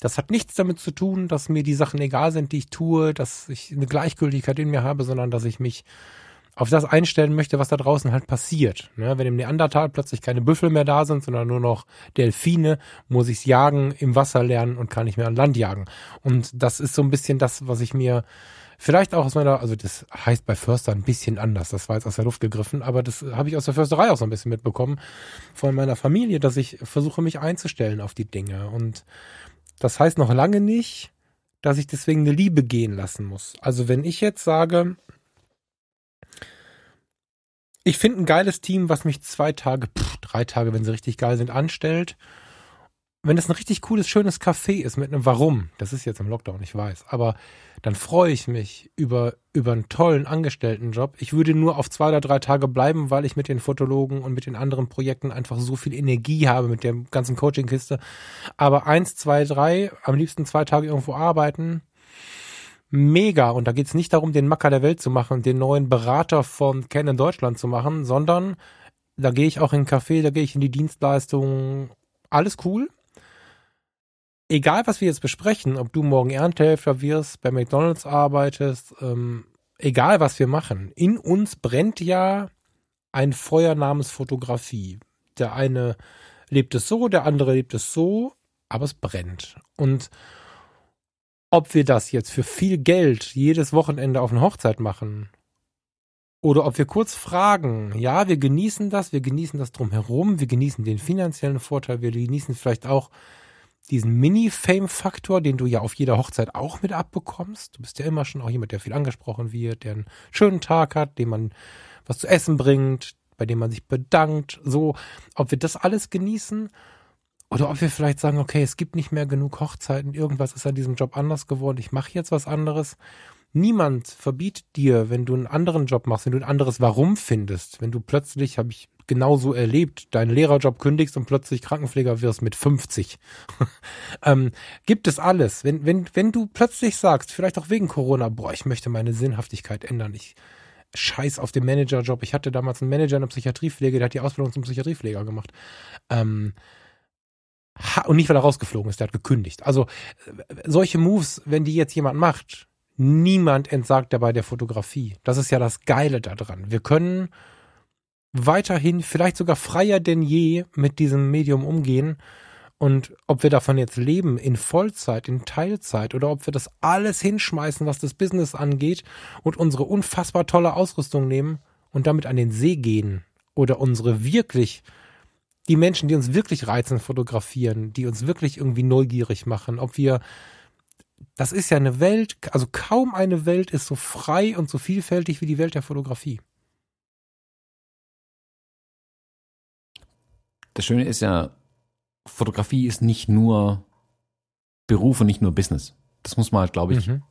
Das hat nichts damit zu tun, dass mir die Sachen egal sind, die ich tue, dass ich eine Gleichgültigkeit in mir habe, sondern dass ich mich auf das einstellen möchte, was da draußen halt passiert. Ne? Wenn im Neandertal plötzlich keine Büffel mehr da sind, sondern nur noch Delfine, muss ich's jagen, im Wasser lernen und kann nicht mehr an Land jagen. Und das ist so ein bisschen das, was ich mir vielleicht auch aus meiner, also das heißt bei Förster ein bisschen anders, das war jetzt aus der Luft gegriffen, aber das habe ich aus der Försterei auch so ein bisschen mitbekommen von meiner Familie, dass ich versuche, mich einzustellen auf die Dinge. Und das heißt noch lange nicht, dass ich deswegen eine Liebe gehen lassen muss. Also wenn ich jetzt sage, ich finde ein geiles Team, was mich zwei Tage, pff, drei Tage, wenn sie richtig geil sind, anstellt. Wenn es ein richtig cooles, schönes Café ist mit einem Warum, das ist jetzt im Lockdown, ich weiß, aber dann freue ich mich über, über einen tollen Angestelltenjob. Ich würde nur auf zwei oder drei Tage bleiben, weil ich mit den Fotologen und mit den anderen Projekten einfach so viel Energie habe mit der ganzen Coaching-Kiste. Aber eins, zwei, drei, am liebsten zwei Tage irgendwo arbeiten, mega. Und da geht es nicht darum, den Macker der Welt zu machen, den neuen Berater von Canon Deutschland zu machen, sondern da gehe ich auch in den Café, da gehe ich in die Dienstleistung. Alles cool. Egal, was wir jetzt besprechen, ob du morgen Erntehelfer wirst, bei McDonalds arbeitest, ähm, egal was wir machen, in uns brennt ja ein Feuer namens Fotografie. Der eine lebt es so, der andere lebt es so, aber es brennt. Und ob wir das jetzt für viel Geld jedes Wochenende auf eine Hochzeit machen oder ob wir kurz fragen, ja, wir genießen das, wir genießen das drumherum, wir genießen den finanziellen Vorteil, wir genießen vielleicht auch diesen Mini-Fame-Faktor, den du ja auf jeder Hochzeit auch mit abbekommst. Du bist ja immer schon auch jemand, der viel angesprochen wird, der einen schönen Tag hat, dem man was zu essen bringt, bei dem man sich bedankt, so, ob wir das alles genießen oder ob wir vielleicht sagen, okay, es gibt nicht mehr genug Hochzeiten, irgendwas ist an diesem Job anders geworden, ich mache jetzt was anderes. Niemand verbietet dir, wenn du einen anderen Job machst, wenn du ein anderes Warum findest, wenn du plötzlich, habe ich genauso erlebt, deinen Lehrerjob kündigst und plötzlich Krankenpfleger wirst mit 50. ähm, gibt es alles. Wenn, wenn, wenn du plötzlich sagst, vielleicht auch wegen Corona, boah, ich möchte meine Sinnhaftigkeit ändern, ich scheiß auf den Managerjob. Ich hatte damals einen Manager in der Psychiatriepflege, der hat die Ausbildung zum Psychiatriepfleger gemacht. Ähm, und nicht, weil er rausgeflogen ist, der hat gekündigt. Also solche Moves, wenn die jetzt jemand macht, niemand entsagt dabei der Fotografie. Das ist ja das Geile daran. Wir können weiterhin, vielleicht sogar freier denn je mit diesem Medium umgehen. Und ob wir davon jetzt leben, in Vollzeit, in Teilzeit oder ob wir das alles hinschmeißen, was das Business angeht und unsere unfassbar tolle Ausrüstung nehmen und damit an den See gehen oder unsere wirklich die Menschen, die uns wirklich reizen, fotografieren, die uns wirklich irgendwie neugierig machen, ob wir, das ist ja eine Welt, also kaum eine Welt ist so frei und so vielfältig wie die Welt der Fotografie. Das Schöne ist ja, Fotografie ist nicht nur Beruf und nicht nur Business. Das muss man halt, glaube ich, mhm.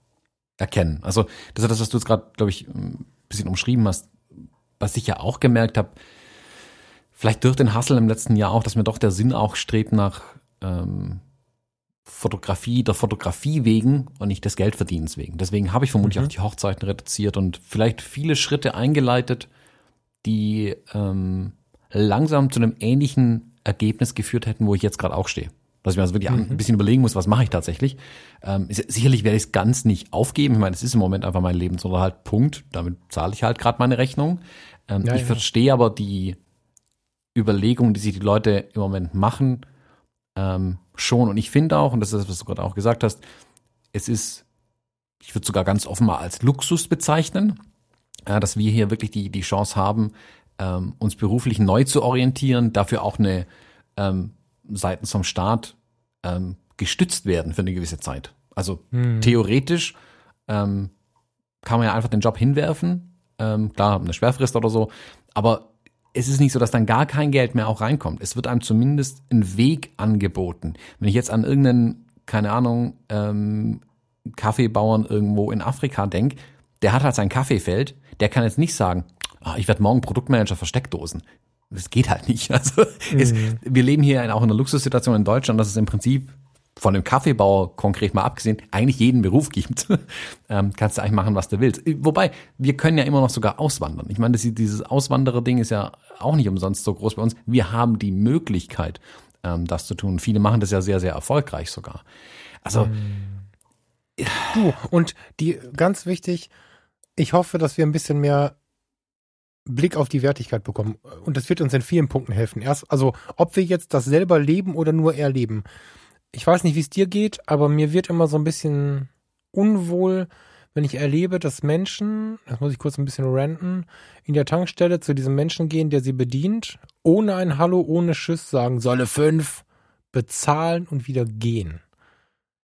erkennen. Also das ist das, was du jetzt gerade, glaube ich, ein bisschen umschrieben hast, was ich ja auch gemerkt habe, vielleicht durch den Hustle im letzten Jahr auch, dass mir doch der Sinn auch strebt nach ähm, Fotografie der Fotografie wegen und nicht des Geldverdienens wegen. Deswegen habe ich vermutlich mhm. auch die Hochzeiten reduziert und vielleicht viele Schritte eingeleitet, die ähm, langsam zu einem ähnlichen Ergebnis geführt hätten, wo ich jetzt gerade auch stehe. Dass ich mir also wirklich mhm. ein bisschen überlegen muss, was mache ich tatsächlich. Ähm, sicherlich werde ich es ganz nicht aufgeben. Ich meine, es ist im Moment einfach mein Lebensunterhalt. Punkt. Damit zahle ich halt gerade meine Rechnung. Ähm, ja, ich ja. verstehe aber die Überlegungen, die sich die Leute im Moment machen, ähm, schon. Und ich finde auch, und das ist das, was du gerade auch gesagt hast, es ist, ich würde sogar ganz offen mal als Luxus bezeichnen, äh, dass wir hier wirklich die, die Chance haben, ähm, uns beruflich neu zu orientieren, dafür auch eine ähm, seitens vom Staat ähm, gestützt werden für eine gewisse Zeit. Also hm. theoretisch ähm, kann man ja einfach den Job hinwerfen, ähm, klar, eine Sperrfrist oder so, aber es ist nicht so, dass dann gar kein Geld mehr auch reinkommt. Es wird einem zumindest ein Weg angeboten. Wenn ich jetzt an irgendeinen, keine Ahnung, ähm, Kaffeebauern irgendwo in Afrika denke, der hat halt sein Kaffeefeld, der kann jetzt nicht sagen, oh, ich werde morgen Produktmanager für Steckdosen. Das geht halt nicht. Also mhm. es, wir leben hier auch in einer Luxussituation in Deutschland, dass es im Prinzip von dem Kaffeebauer konkret mal abgesehen, eigentlich jeden Beruf gibt, ähm, kannst du eigentlich machen, was du willst. Wobei, wir können ja immer noch sogar auswandern. Ich meine, das, dieses Auswanderer-Ding ist ja auch nicht umsonst so groß bei uns. Wir haben die Möglichkeit, ähm, das zu tun. Viele machen das ja sehr, sehr erfolgreich sogar. Also. Du, und die, ganz wichtig, ich hoffe, dass wir ein bisschen mehr Blick auf die Wertigkeit bekommen. Und das wird uns in vielen Punkten helfen. Erst, also, ob wir jetzt das selber leben oder nur erleben. Ich weiß nicht, wie es dir geht, aber mir wird immer so ein bisschen unwohl, wenn ich erlebe, dass Menschen, das muss ich kurz ein bisschen ranten, in der Tankstelle zu diesem Menschen gehen, der sie bedient, ohne ein Hallo, ohne Schiss sagen, solle fünf, bezahlen und wieder gehen.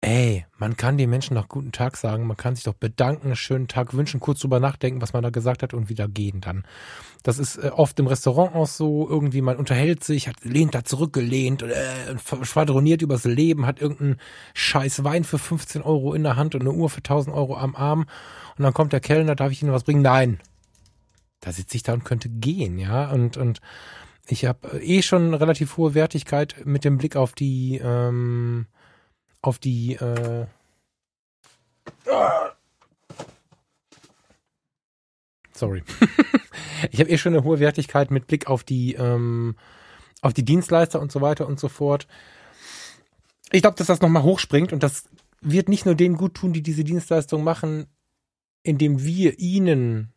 Ey, man kann den Menschen noch guten Tag sagen, man kann sich doch bedanken, schönen Tag wünschen, kurz drüber nachdenken, was man da gesagt hat und wieder gehen dann. Das ist äh, oft im Restaurant auch so, irgendwie man unterhält sich, hat lehnt da zurückgelehnt äh, schwadroniert übers Leben, hat irgendeinen scheiß Wein für 15 Euro in der Hand und eine Uhr für 1000 Euro am Arm und dann kommt der Kellner, darf ich Ihnen was bringen? Nein. Da sitze ich da und könnte gehen, ja, und, und ich habe äh, eh schon relativ hohe Wertigkeit mit dem Blick auf die ähm, auf die äh, Sorry. ich habe eh schon eine hohe Wertigkeit mit Blick auf die ähm, auf die Dienstleister und so weiter und so fort. Ich glaube, dass das nochmal hochspringt und das wird nicht nur denen gut tun, die diese Dienstleistung machen, indem wir ihnen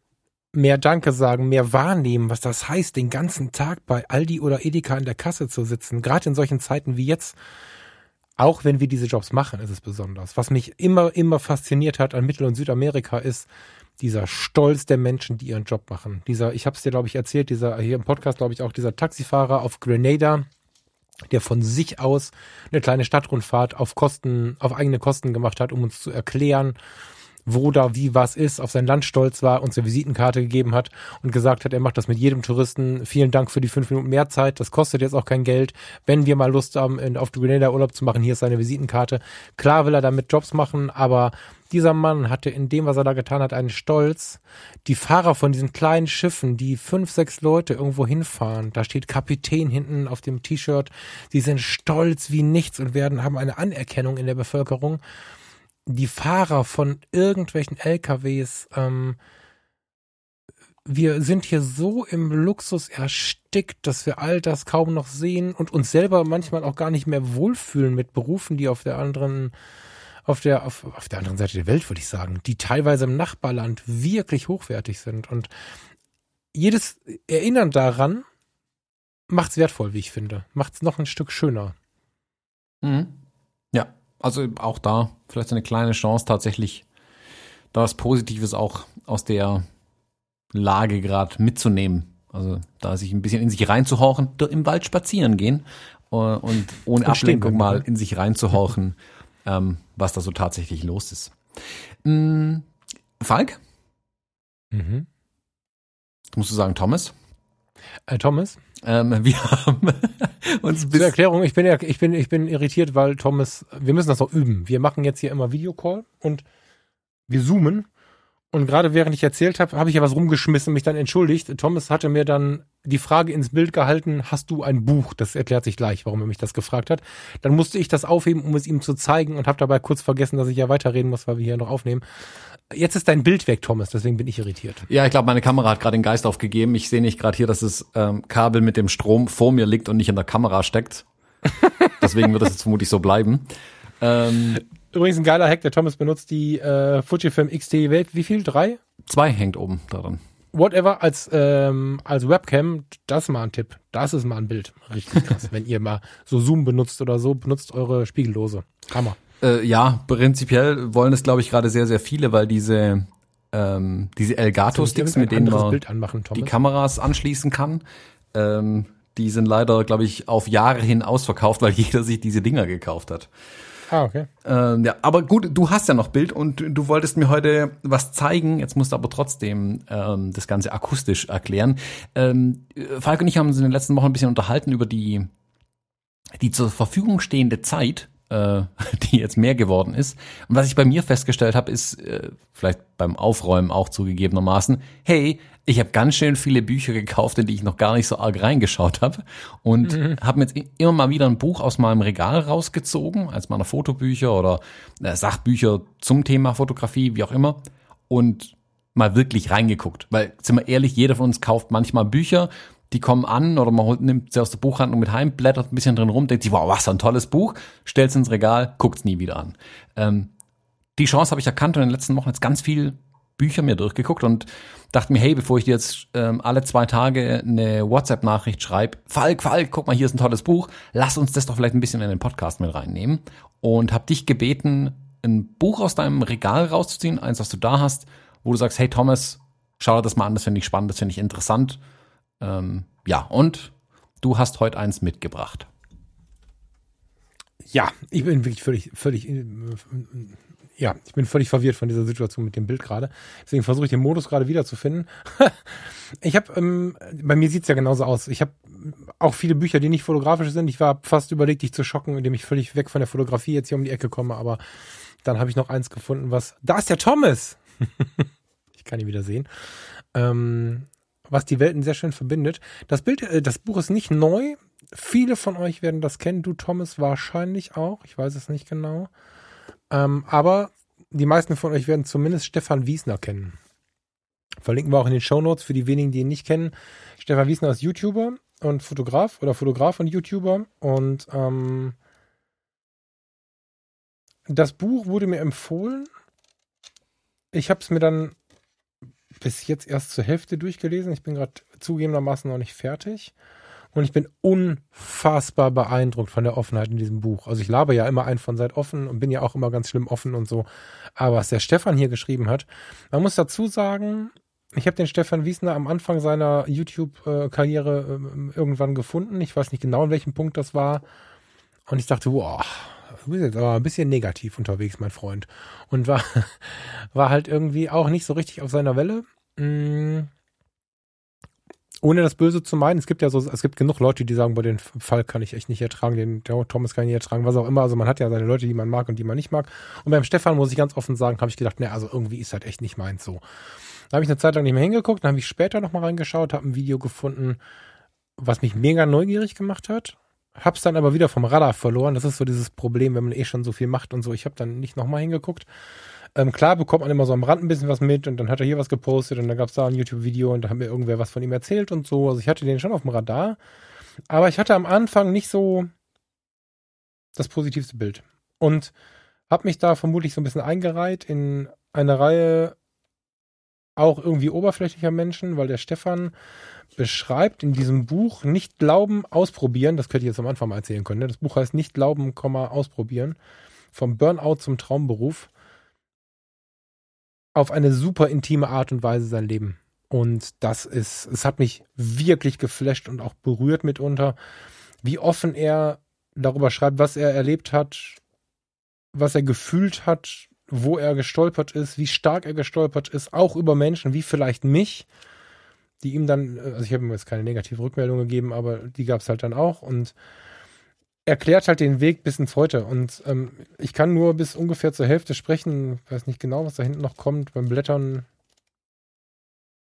mehr Danke sagen, mehr wahrnehmen, was das heißt, den ganzen Tag bei Aldi oder Edeka in der Kasse zu sitzen. Gerade in solchen Zeiten wie jetzt, auch wenn wir diese Jobs machen, ist es besonders. Was mich immer, immer fasziniert hat an Mittel- und Südamerika ist dieser Stolz der Menschen, die ihren Job machen. Dieser, ich habe es dir, glaube ich, erzählt, dieser hier im Podcast, glaube ich, auch dieser Taxifahrer auf Grenada, der von sich aus eine kleine Stadtrundfahrt auf Kosten, auf eigene Kosten gemacht hat, um uns zu erklären, wo da wie was ist, auf sein Land stolz war, uns eine Visitenkarte gegeben hat und gesagt hat, er macht das mit jedem Touristen. Vielen Dank für die fünf Minuten mehr Zeit. Das kostet jetzt auch kein Geld. Wenn wir mal Lust haben, auf Grenada Urlaub zu machen, hier ist seine Visitenkarte. Klar will er damit Jobs machen, aber dieser Mann hatte in dem, was er da getan hat, einen Stolz. Die Fahrer von diesen kleinen Schiffen, die fünf, sechs Leute irgendwo hinfahren, da steht Kapitän hinten auf dem T-Shirt. Sie sind stolz wie nichts und werden, haben eine Anerkennung in der Bevölkerung die Fahrer von irgendwelchen LKWs, ähm, wir sind hier so im Luxus erstickt, dass wir all das kaum noch sehen und uns selber manchmal auch gar nicht mehr wohlfühlen mit Berufen, die auf der anderen, auf der, auf, auf der anderen Seite der Welt, würde ich sagen, die teilweise im Nachbarland wirklich hochwertig sind. Und jedes Erinnern daran macht es wertvoll, wie ich finde. Macht es noch ein Stück schöner. Mhm. Also auch da vielleicht so eine kleine Chance tatsächlich da was Positives auch aus der Lage gerade mitzunehmen. Also da sich ein bisschen in sich reinzuhorchen, im Wald spazieren gehen äh, und ohne Ablenkung mal in sich reinzuhorchen, ähm, was da so tatsächlich los ist. Mhm. Falk? Mhm. Musst du sagen Thomas? Äh, Thomas? Ähm, wir haben uns bis Zur Erklärung, ich bin, ich bin, ich bin irritiert, weil Thomas, wir müssen das noch üben. Wir machen jetzt hier immer Videocall und wir zoomen. Und gerade während ich erzählt habe, habe ich ja was rumgeschmissen, mich dann entschuldigt. Thomas hatte mir dann die Frage ins Bild gehalten, hast du ein Buch? Das erklärt sich gleich, warum er mich das gefragt hat. Dann musste ich das aufheben, um es ihm zu zeigen und habe dabei kurz vergessen, dass ich ja weiterreden muss, weil wir hier noch aufnehmen. Jetzt ist dein Bild weg, Thomas, deswegen bin ich irritiert. Ja, ich glaube, meine Kamera hat gerade den Geist aufgegeben. Ich sehe nicht gerade hier, dass das ähm, Kabel mit dem Strom vor mir liegt und nicht in der Kamera steckt. deswegen wird das jetzt vermutlich so bleiben. Ähm, Übrigens ein geiler Hack, der Thomas benutzt die äh, Fujifilm XT Welt. Wie viel? Drei? Zwei hängt oben daran. Whatever, als, ähm, als Webcam, das ist mal ein Tipp. Das ist mal ein Bild. Richtig krass. Wenn ihr mal so Zoom benutzt oder so, benutzt eure Spiegellose. Hammer. Äh, ja, prinzipiell wollen es, glaube ich, gerade sehr, sehr viele, weil diese, ähm, diese Elgato-Sticks, mit denen man anmachen, die Kameras anschließen kann, ähm, die sind leider, glaube ich, auf Jahre hin ausverkauft, weil jeder sich diese Dinger gekauft hat. Ah, okay. Ähm, ja, aber gut, du hast ja noch Bild und du wolltest mir heute was zeigen. Jetzt musst du aber trotzdem ähm, das Ganze akustisch erklären. Ähm, Falk und ich haben uns in den letzten Wochen ein bisschen unterhalten über die die zur Verfügung stehende Zeit äh, die jetzt mehr geworden ist. Und was ich bei mir festgestellt habe, ist, äh, vielleicht beim Aufräumen auch zugegebenermaßen, hey, ich habe ganz schön viele Bücher gekauft, in die ich noch gar nicht so arg reingeschaut habe. Und mhm. habe mir jetzt immer mal wieder ein Buch aus meinem Regal rausgezogen, als meiner Fotobücher oder äh, Sachbücher zum Thema Fotografie, wie auch immer. Und mal wirklich reingeguckt. Weil, sind wir ehrlich, jeder von uns kauft manchmal Bücher, die kommen an oder man holt, nimmt sie aus der Buchhandlung mit heim, blättert ein bisschen drin rum, denkt sich, wow, was ein tolles Buch, stellt es ins Regal, guckt's nie wieder an. Ähm, die Chance habe ich erkannt und in den letzten Wochen jetzt ganz viel Bücher mir durchgeguckt und dachte mir, hey, bevor ich dir jetzt ähm, alle zwei Tage eine WhatsApp-Nachricht schreibe, Falk, Falk, guck mal, hier ist ein tolles Buch, lass uns das doch vielleicht ein bisschen in den Podcast mit reinnehmen. Und habe dich gebeten, ein Buch aus deinem Regal rauszuziehen, eins, was du da hast, wo du sagst, hey Thomas, schau dir das mal an, das finde ich spannend, das finde ich interessant. Ähm, ja, und du hast heute eins mitgebracht. Ja, ich bin wirklich völlig, völlig, äh, ja, ich bin völlig verwirrt von dieser Situation mit dem Bild gerade. Deswegen versuche ich den Modus gerade wiederzufinden. ich habe, ähm, bei mir sieht's ja genauso aus. Ich habe auch viele Bücher, die nicht fotografisch sind. Ich war fast überlegt, dich zu schocken, indem ich völlig weg von der Fotografie jetzt hier um die Ecke komme, aber dann habe ich noch eins gefunden, was, da ist der Thomas! ich kann ihn wieder sehen. Ähm, was die Welten sehr schön verbindet. Das Bild, äh, das Buch ist nicht neu. Viele von euch werden das kennen. Du, Thomas, wahrscheinlich auch. Ich weiß es nicht genau. Ähm, aber die meisten von euch werden zumindest Stefan Wiesner kennen. Verlinken wir auch in den Show Notes für die wenigen, die ihn nicht kennen. Stefan Wiesner ist YouTuber und Fotograf oder Fotograf und YouTuber. Und ähm, das Buch wurde mir empfohlen. Ich habe es mir dann bis jetzt erst zur Hälfte durchgelesen. Ich bin gerade zugegebenermaßen noch nicht fertig. Und ich bin unfassbar beeindruckt von der Offenheit in diesem Buch. Also ich labe ja immer ein von seit offen und bin ja auch immer ganz schlimm offen und so. Aber was der Stefan hier geschrieben hat, man muss dazu sagen, ich habe den Stefan Wiesner am Anfang seiner YouTube-Karriere ähm, irgendwann gefunden. Ich weiß nicht genau, in welchem Punkt das war. Und ich dachte, wow, du bist jetzt aber ein bisschen negativ unterwegs, mein Freund. Und war, war halt irgendwie auch nicht so richtig auf seiner Welle. Mm. Ohne das Böse zu meinen, es gibt ja so, es gibt genug Leute, die sagen, boah, den Fall kann ich echt nicht ertragen, den Thomas kann ich nicht ertragen, was auch immer. Also man hat ja seine Leute, die man mag und die man nicht mag. Und beim Stefan muss ich ganz offen sagen, habe ich gedacht, ne, also irgendwie ist halt echt nicht meins so. Da habe ich eine Zeit lang nicht mehr hingeguckt, dann habe ich später nochmal reingeschaut, habe ein Video gefunden, was mich mega neugierig gemacht hat hab's dann aber wieder vom Radar verloren. Das ist so dieses Problem, wenn man eh schon so viel macht und so. Ich habe dann nicht nochmal hingeguckt. Ähm, klar bekommt man immer so am Rand ein bisschen was mit und dann hat er hier was gepostet und dann gab's da ein YouTube-Video und da haben mir irgendwer was von ihm erzählt und so. Also ich hatte den schon auf dem Radar. Aber ich hatte am Anfang nicht so das positivste Bild. Und habe mich da vermutlich so ein bisschen eingereiht in eine Reihe auch irgendwie oberflächlicher Menschen, weil der Stefan beschreibt in diesem Buch nicht glauben, ausprobieren. Das könnte ich jetzt am Anfang mal erzählen können. Ne? Das Buch heißt nicht glauben, ausprobieren. Vom Burnout zum Traumberuf. Auf eine super intime Art und Weise sein Leben. Und das ist, es hat mich wirklich geflasht und auch berührt mitunter, wie offen er darüber schreibt, was er erlebt hat, was er gefühlt hat, wo er gestolpert ist, wie stark er gestolpert ist, auch über Menschen wie vielleicht mich, die ihm dann, also ich habe ihm jetzt keine negative Rückmeldung gegeben, aber die gab es halt dann auch und erklärt halt den Weg bis ins Heute. Und ähm, ich kann nur bis ungefähr zur Hälfte sprechen, weiß nicht genau, was da hinten noch kommt. Beim Blättern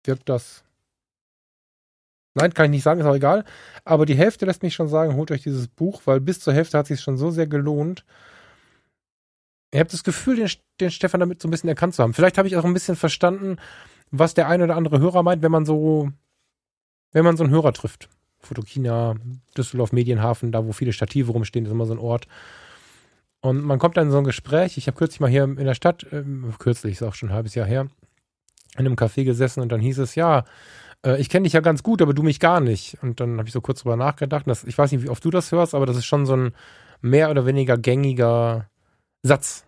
wirkt das. Nein, kann ich nicht sagen, ist auch egal. Aber die Hälfte lässt mich schon sagen, holt euch dieses Buch, weil bis zur Hälfte hat sich schon so sehr gelohnt. Ich habe das Gefühl, den, den Stefan damit so ein bisschen erkannt zu haben. Vielleicht habe ich auch ein bisschen verstanden, was der ein oder andere Hörer meint, wenn man so, wenn man so einen Hörer trifft. Fotokina, Düsseldorf Medienhafen, da wo viele Stative rumstehen, ist immer so ein Ort. Und man kommt dann in so ein Gespräch. Ich habe kürzlich mal hier in der Stadt, ähm, kürzlich, ist auch schon ein halbes Jahr her, in einem Café gesessen und dann hieß es, ja, äh, ich kenne dich ja ganz gut, aber du mich gar nicht. Und dann habe ich so kurz drüber nachgedacht. Das, ich weiß nicht, wie oft du das hörst, aber das ist schon so ein mehr oder weniger gängiger Satz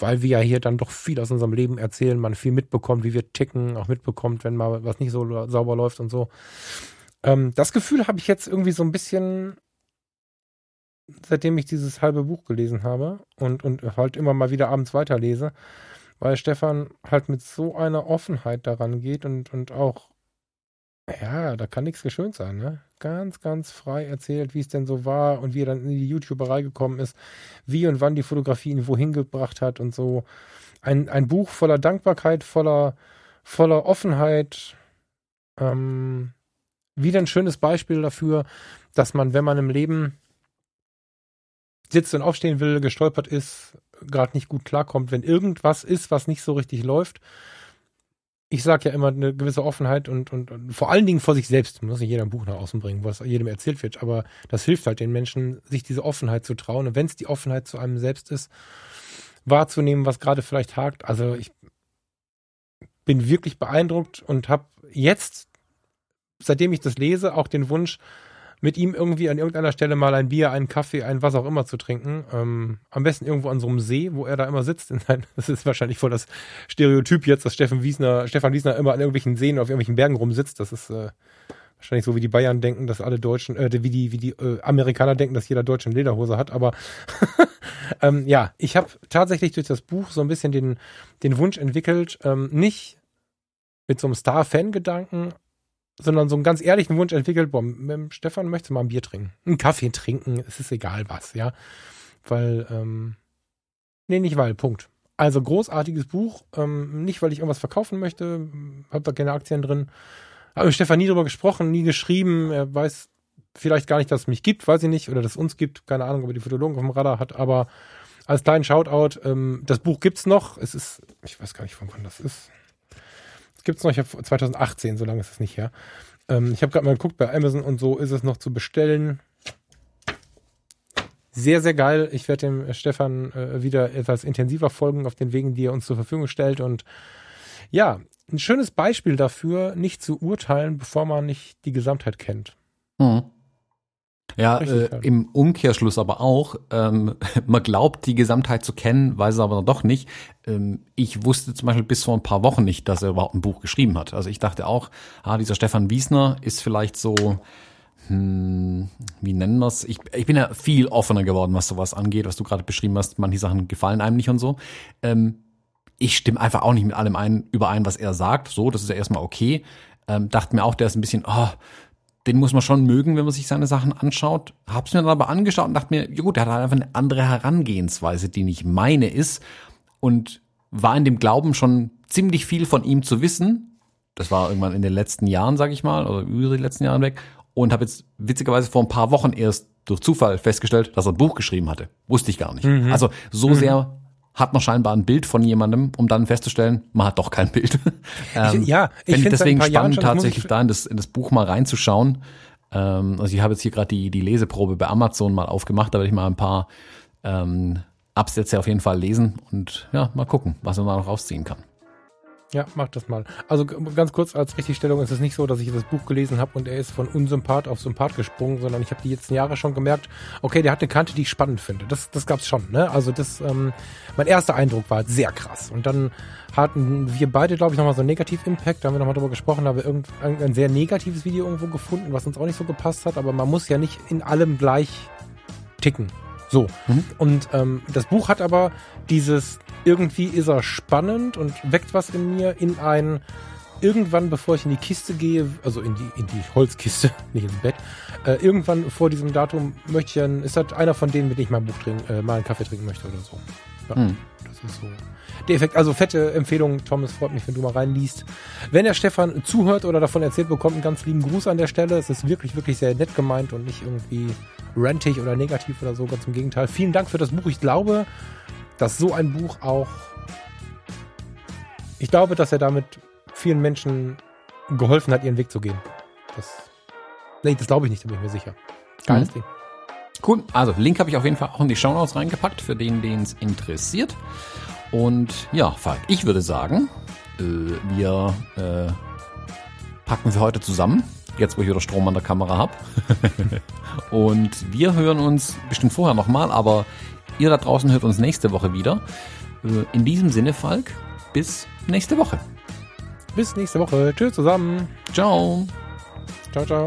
weil wir ja hier dann doch viel aus unserem Leben erzählen, man viel mitbekommt, wie wir ticken, auch mitbekommt, wenn mal was nicht so sauber läuft und so. Ähm, das Gefühl habe ich jetzt irgendwie so ein bisschen, seitdem ich dieses halbe Buch gelesen habe und, und halt immer mal wieder abends weiterlese, weil Stefan halt mit so einer Offenheit daran geht und, und auch, ja, da kann nichts geschönt sein, ne? ganz, ganz frei erzählt, wie es denn so war und wie er dann in die YouTuberei gekommen ist, wie und wann die Fotografie ihn wohin gebracht hat und so. Ein, ein Buch voller Dankbarkeit, voller, voller Offenheit. Ähm, wieder ein schönes Beispiel dafür, dass man, wenn man im Leben sitzt und aufstehen will, gestolpert ist, gerade nicht gut klarkommt, wenn irgendwas ist, was nicht so richtig läuft, ich sage ja immer eine gewisse Offenheit und, und, und, vor allen Dingen vor sich selbst. Muss nicht jeder ein Buch nach außen bringen, was jedem erzählt wird, aber das hilft halt den Menschen, sich diese Offenheit zu trauen. Und wenn es die Offenheit zu einem selbst ist, wahrzunehmen, was gerade vielleicht hakt. Also ich bin wirklich beeindruckt und habe jetzt, seitdem ich das lese, auch den Wunsch, mit ihm irgendwie an irgendeiner Stelle mal ein Bier, einen Kaffee, ein was auch immer zu trinken. Ähm, am besten irgendwo an so einem See, wo er da immer sitzt. Sein, das ist wahrscheinlich voll das Stereotyp jetzt, dass Steffen Wiesner, Stefan Wiesner immer an irgendwelchen Seen auf irgendwelchen Bergen rumsitzt. Das ist äh, wahrscheinlich so, wie die Bayern denken, dass alle Deutschen, äh, wie die, wie die äh, Amerikaner denken, dass jeder Deutsche eine Lederhose hat. Aber ähm, ja, ich habe tatsächlich durch das Buch so ein bisschen den, den Wunsch entwickelt, ähm, nicht mit so einem Star-Fan-Gedanken, sondern so einen ganz ehrlichen Wunsch entwickelt, boah, mit Stefan möchtest du mal ein Bier trinken. Einen Kaffee trinken, es ist egal was, ja. Weil, ähm, nee, nicht weil, Punkt. Also großartiges Buch, ähm, nicht weil ich irgendwas verkaufen möchte, habe da keine Aktien drin. Habe mit Stefan nie drüber gesprochen, nie geschrieben. Er weiß vielleicht gar nicht, dass es mich gibt, weiß ich nicht, oder dass es uns gibt. Keine Ahnung, ob er die Fotologen auf dem Radar hat, aber als kleinen Shoutout, ähm, das Buch gibt's noch. Es ist, ich weiß gar nicht, von wann das ist gibt es noch, ich habe 2018, so lange ist es nicht her. Ähm, ich habe gerade mal geguckt, bei Amazon und so ist es noch zu bestellen. Sehr, sehr geil. Ich werde dem Stefan äh, wieder etwas intensiver folgen auf den Wegen, die er uns zur Verfügung stellt. Und ja, ein schönes Beispiel dafür, nicht zu urteilen, bevor man nicht die Gesamtheit kennt. Mhm. Ja, äh, im Umkehrschluss aber auch, ähm, man glaubt die Gesamtheit zu kennen, weiß es aber doch nicht. Ähm, ich wusste zum Beispiel bis vor ein paar Wochen nicht, dass er überhaupt ein Buch geschrieben hat. Also ich dachte auch, ah, dieser Stefan Wiesner ist vielleicht so, hm, wie nennen wir's? Ich, ich bin ja viel offener geworden, was sowas angeht, was du gerade beschrieben hast. Manche Sachen gefallen einem nicht und so. Ähm, ich stimme einfach auch nicht mit allem ein, überein, was er sagt. So, das ist ja erstmal okay. Ähm, dachte mir auch, der ist ein bisschen, oh, den muss man schon mögen, wenn man sich seine Sachen anschaut. Hab's mir dann aber angeschaut und dachte mir, ja gut, der hat halt einfach eine andere Herangehensweise, die nicht meine ist. Und war in dem Glauben schon ziemlich viel von ihm zu wissen. Das war irgendwann in den letzten Jahren, sag ich mal, oder über die letzten Jahre weg. Und habe jetzt witzigerweise vor ein paar Wochen erst durch Zufall festgestellt, dass er ein Buch geschrieben hatte. Wusste ich gar nicht. Mhm. Also so mhm. sehr hat man scheinbar ein Bild von jemandem, um dann festzustellen, man hat doch kein Bild. ähm, ich, ja, ich finde deswegen spannend, schon, tatsächlich da in das, in das Buch mal reinzuschauen. Ähm, also ich habe jetzt hier gerade die, die Leseprobe bei Amazon mal aufgemacht, da werde ich mal ein paar ähm, Absätze auf jeden Fall lesen und ja, mal gucken, was man da noch rausziehen kann. Ja, mach das mal. Also ganz kurz als Richtigstellung ist es nicht so, dass ich das Buch gelesen habe und er ist von Unsympath auf Sympath gesprungen, sondern ich habe die letzten Jahre schon gemerkt, okay, der hat eine Kante, die ich spannend finde. Das, das gab's schon. Ne? Also das, ähm, mein erster Eindruck war sehr krass. Und dann hatten wir beide, glaube ich, nochmal so einen Negativ-Impact. Da haben wir nochmal drüber gesprochen, da haben wir irgendein sehr negatives Video irgendwo gefunden, was uns auch nicht so gepasst hat. Aber man muss ja nicht in allem gleich ticken. So. Mhm. Und ähm, das Buch hat aber dieses, irgendwie ist er spannend und weckt was in mir in ein, irgendwann, bevor ich in die Kiste gehe, also in die, in die Holzkiste, nicht ins Bett, äh, irgendwann vor diesem Datum möchte ich dann, ist das einer von denen, mit denen ich mal ein Buch trinken, äh, mal einen Kaffee trinken möchte oder so. Ja, mhm. das ist so. Der Effekt, also fette Empfehlung, Tom, es freut mich, wenn du mal reinliest. Wenn der Stefan zuhört oder davon erzählt bekommt, einen ganz lieben Gruß an der Stelle. Es ist wirklich, wirklich sehr nett gemeint und nicht irgendwie rantig oder negativ oder so, ganz im Gegenteil. Vielen Dank für das Buch. Ich glaube, dass so ein Buch auch, ich glaube, dass er damit vielen Menschen geholfen hat, ihren Weg zu gehen. Das, nee, das glaube ich nicht, da bin ich mir sicher. Geiles mhm. Ding. Cool. Also, Link habe ich auf jeden Fall auch in die Show Notes reingepackt, für den, den es interessiert. Und ja, Falk, ich würde sagen, äh, wir äh, packen für heute zusammen. Jetzt, wo ich wieder Strom an der Kamera habe. und wir hören uns bestimmt vorher nochmal, aber ihr da draußen hört uns nächste Woche wieder. Äh, in diesem Sinne, Falk, bis nächste Woche. Bis nächste Woche. Tschüss zusammen. Ciao. Ciao, ciao.